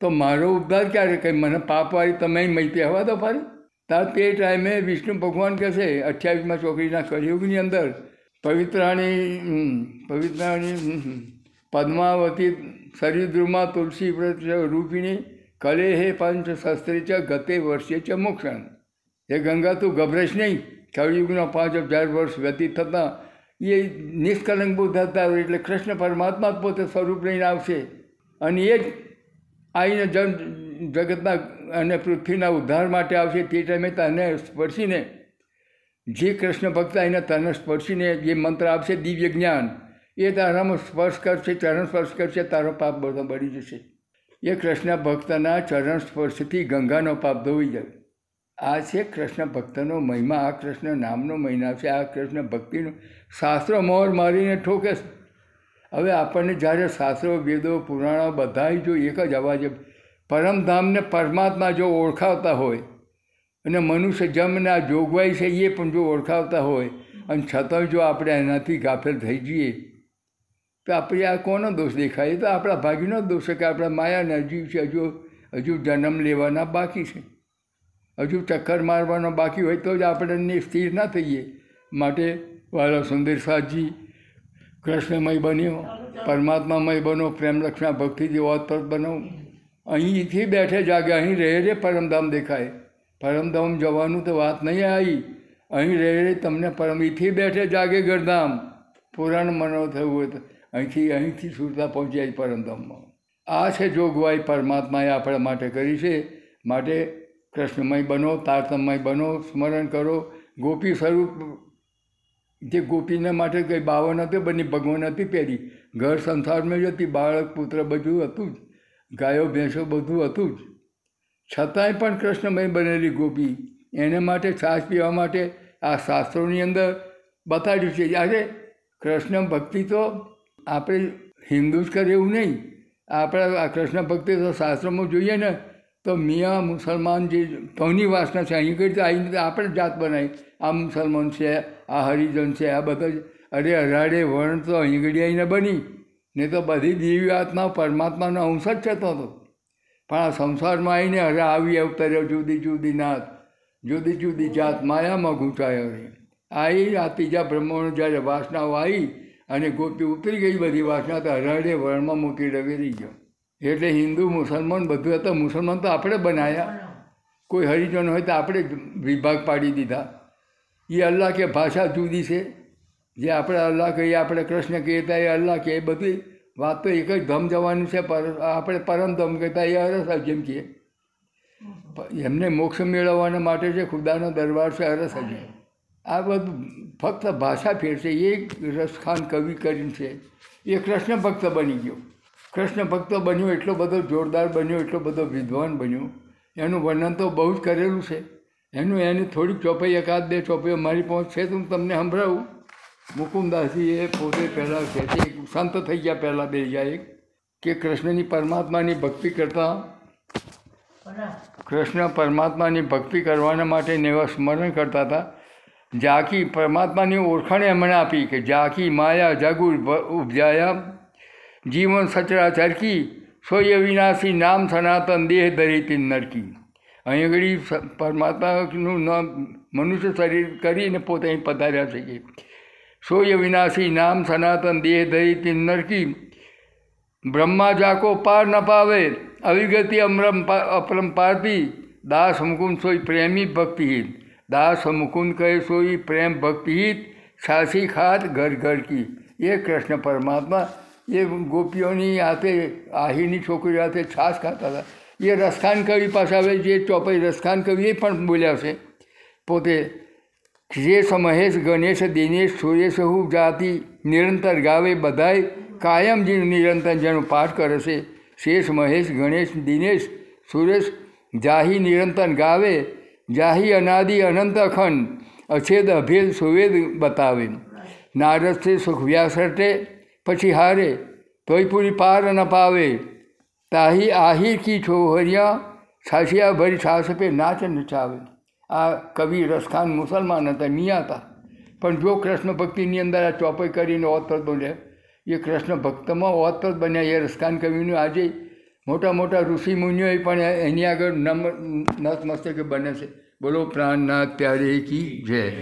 તો મારો ઉદ્ધાર ક્યારે કંઈ મને પાપવાળી તમે મૈતી હવા દો ફરી. તાર તે ટાઈમે વિષ્ણુ ભગવાન કહેશે અઠ્યાવીસમાં ચોકડીના કળિયુગની અંદર પવિત્રાણી પવિત્રાણી પદ્માવતી, સરિદ્રુમાં, તુલસી, વ્રત, રૂપિણી કલે हे પંચ गते ચ ગતે हे गंगा તું ગભરેશ નહીં. કળિયુગના પાંચ હજાર વર્ષ વ્યતીત થતાં એ નિષ્કલંક બુદ્ધ હતા એટલે કૃષ્ણ પરમાત્મા પોતે સ્વરૂપ લઈને આવશે. અને એ જ આવીને જન જગતના અને પૃથ્વીના ઉદ્ધાર માટે આવશે તે ટાઈમે તને સ્પર્શીને. જે કૃષ્ણ ભક્ત એને તને સ્પર્શીને જે મંત્ર આપશે દિવ્ય જ્ઞાન, એ તારામાં સ્પર્શ કરશે, ચરણ સ્પર્શ કરશે, તારો પાપ બધો બળી જશે. એ કૃષ્ણ ભક્તના ચરણ સ્પર્શથી ગંગાનો પાપ ધોઈ જાય આ છે કૃષ્ણ ભક્તનો મહિમા, આ કૃષ્ણ નામનો મહિના છે, આ કૃષ્ણ ભક્તિનો શાસ્ત્રો મોર મારીને ઠોકે છે. હવે આપણને જ્યારે શાસ્ત્રો, વેદો, પુરાણો બધા જો એક જ અવાજે પરમધામને પરમાત્મા જો ઓળખાવતા હોય અને મનુષ્ય જમના જોગવાઈ છે એ પણ જો ઓળખાવતા હોય અને છતાં જો આપણે એનાથી ગાફેલ થઈ જઈએ તો આપણે આ કોનો દોષ દેખાય? તો આપણા ભાગીનો જ દોષ છે કે આપણા માયાના જીવ છે, હજુ હજુ જન્મ લેવાના બાકી છે. હજુ ચક્કર મારવાનો બાકી હોય તો જ આપણે સ્થિર ના થઈએ. માટે વાલા સુંદર સાહજી કૃષ્ણમય બન્યો, પરમાત્મામય બનો, પ્રેમ લક્ષણા ભક્તિથી પર બનો. અહીંથી બેઠે જાગે, અહીં રહે રે પરમધામ દેખાય. પરમધામ જવાનું તો વાત નહીં આવી. અહીં રહે રે તમને પરમ અહીંથી બેઠે જાગે ગરધામ. પુરાણ મનો થયું હોય તો. અહીંથી અહીંથી સુરતા પહોંચી જાય પરમધામમાં આ છે જોગવાઈ પરમાત્માએ આપણા માટે કરી છે. માટે કૃષ્ણમય બનો તારતમય બનો, સ્મરણ કરો. ગોપી સ્વરૂપ, જે ગોપીના માટે કંઈ બાવો નહોતી, બની ભગવાન હતી પહેરી ઘર સંસારમાં જ હતી, બાળક, પુત્ર બધું હતું જ. ગાયો, ભેંસો બધું હતું જ. છતાંય પણ કૃષ્ણમય બનેલી ગોપી એને માટે છાશ પીવા માટે આ શાસ્ત્રોની અંદર બતાડ્યું છે. આજે કૃષ્ણ ભક્તિ તો આપણે હિન્દુ જ કરે એવું નહીં. આપણે આ કૃષ્ણ ભક્તિ તો શાસ્ત્રોમાં જોઈએ ને, તો મિયા મુસલમાન જે કોની વાસના છે, અહીં કરી તો આવીને આપણે જાત બનાવી? આ મુસલમાન છે, આ હરિજન છે, આ બધા અરે અઢારે વર્ણ તો અહીં ઘડી આવીને બની. ને તો બધી દેવી આત્મા પરમાત્માનો અંશ જ થતો હતો. પણ આ સંસારમાં આવીને અરે આવી અવતર્યો જુદી જુદી નાત. જુદી જુદી જાત માયામાં ગૂંચાયો આવી આ ત્રીજા બ્રહ્મણ જ્યારે વાસનાઓ આવી અને ગોપી ઉતરી ગઈ બધી વાસના તો હરાડે વર્ણમાં મૂકી ડવેરી ગયો. એટલે હિન્દુ, મુસલમાન બધું હતા મુસલમાન તો આપણે બનાવ્યા કોઈ હરિજન હોય તો આપણે વિભાગ પાડી દીધા. એ અલ્લાહ કે ભાષા જુદી છે. જે આપણે અલ્લાહ કહીએ, આપણે કૃષ્ણ કહેતા એ અલ્લાહ કે એ બધી વાત તો એક જ ધમ જવાનું છે. પર આપણે પરમ ધમ કહેતા એ અરસ જેમ કે એમને મોક્ષ મેળવવાના માટે છે ખુદાનો દરબાર છે, અરસ હજી આ બધું ફક્ત ભાષા ફેરશે એ રસખાન કવિ કરીને છે. એ કૃષ્ણ ભક્ત બની ગયો. કૃષ્ણ ભક્ત બન્યો એટલો બધો જોરદાર બન્યો એટલો બધો વિદ્વાન બન્યો. એનું વર્ણન તો બહુ જ કરેલું છે. એનું એની થોડીક ચોપાઈ એકાદ બે ચોપાઈઓ મારી પહોંચ છે તો હું તમને સંભળાવું. મુકુમદાસજી એ પોતે પહેલાં છે તે સંત થઈ ગયા પહેલાં બે ગયા એક કે કૃષ્ણની પરમાત્માની ભક્તિ કરતાં કૃષ્ણ પરમાત્માની ભક્તિ કરવાના માટે ને એવા સ્મરણ કરતા હતા. જાકી પરમાત્માની ઓળખાણ એમણે આપી કે ઝાંખી માયા જગુ ઉપજાયા. જીવન સચરા ચરકી સોય વિનાશી નામ સનાતન દેહ ધરીતી નરકી અહીં આગળ પરમાત્માનું નામ મનુષ્ય શરીર કરીને પોતે અહીં પધાર્યા છે કે સોય વિનાશી નામ સનાતન દેહ ધરીતી નરકી બ્રહ્મા જાકો પાર ન પાવે અવિગતિ અમરમ અપરમ પારતી દાસ હુકુમ સોય પ્રેમી ભક્તિહિત દાસ મુકુંદ કહે સોઈ પ્રેમ ભક્તિહિત છાસી ખાત, ઘર ઘર કી. એ કૃષ્ણ પરમાત્મા, એ ગોપીઓની હાથે આહીની છોકરીઓ હાથે છાશ ખાતા હતા. એ રસખાન કવિ પાસે આવે જે ચોપાઈ રસખાન કવિ એ પણ બોલ્યા છે. પોતે શેષ મહેશ ગણેશ દિનેશ સુરેશ હું જાતિ નિરંતર ગાવે બધાય, કાયમ જે નિરંતર જેનો પાઠ કરે છે. શેષ મહેશ ગણેશ દિનેશ સુરેશ જાહી નિરંતર ગાવે જાહી અનાદિ અનંત અખંડ અછેદ અભેદ સુવેદ બતાવે નારદથી સુખ વ્યાસટે પછી હારે, તોય પૂરી પાર ન પાવે. તાહી આહી કી છોહરિયા છાસિયા ભરી છાસ પે નાચ નચાવે આ કવિ રસખાન મુસલમાન હતા, મિયા હતા. પણ જો કૃષ્ણ ભક્તિની અંદર આ ચોપાઈ કરીને ઓતપ્રદ બોલ્યા એ કૃષ્ણ ભક્તમાં ઓતપ્રદ બન્યા. એ રસખાન કવિનું આજે મોટા મોટા ઋષિ મુનિઓએ પણ એની આગળ નમ નતમસ્તકે બને છે. બોલો પ્રાણનાથ પ્યારે કી જય.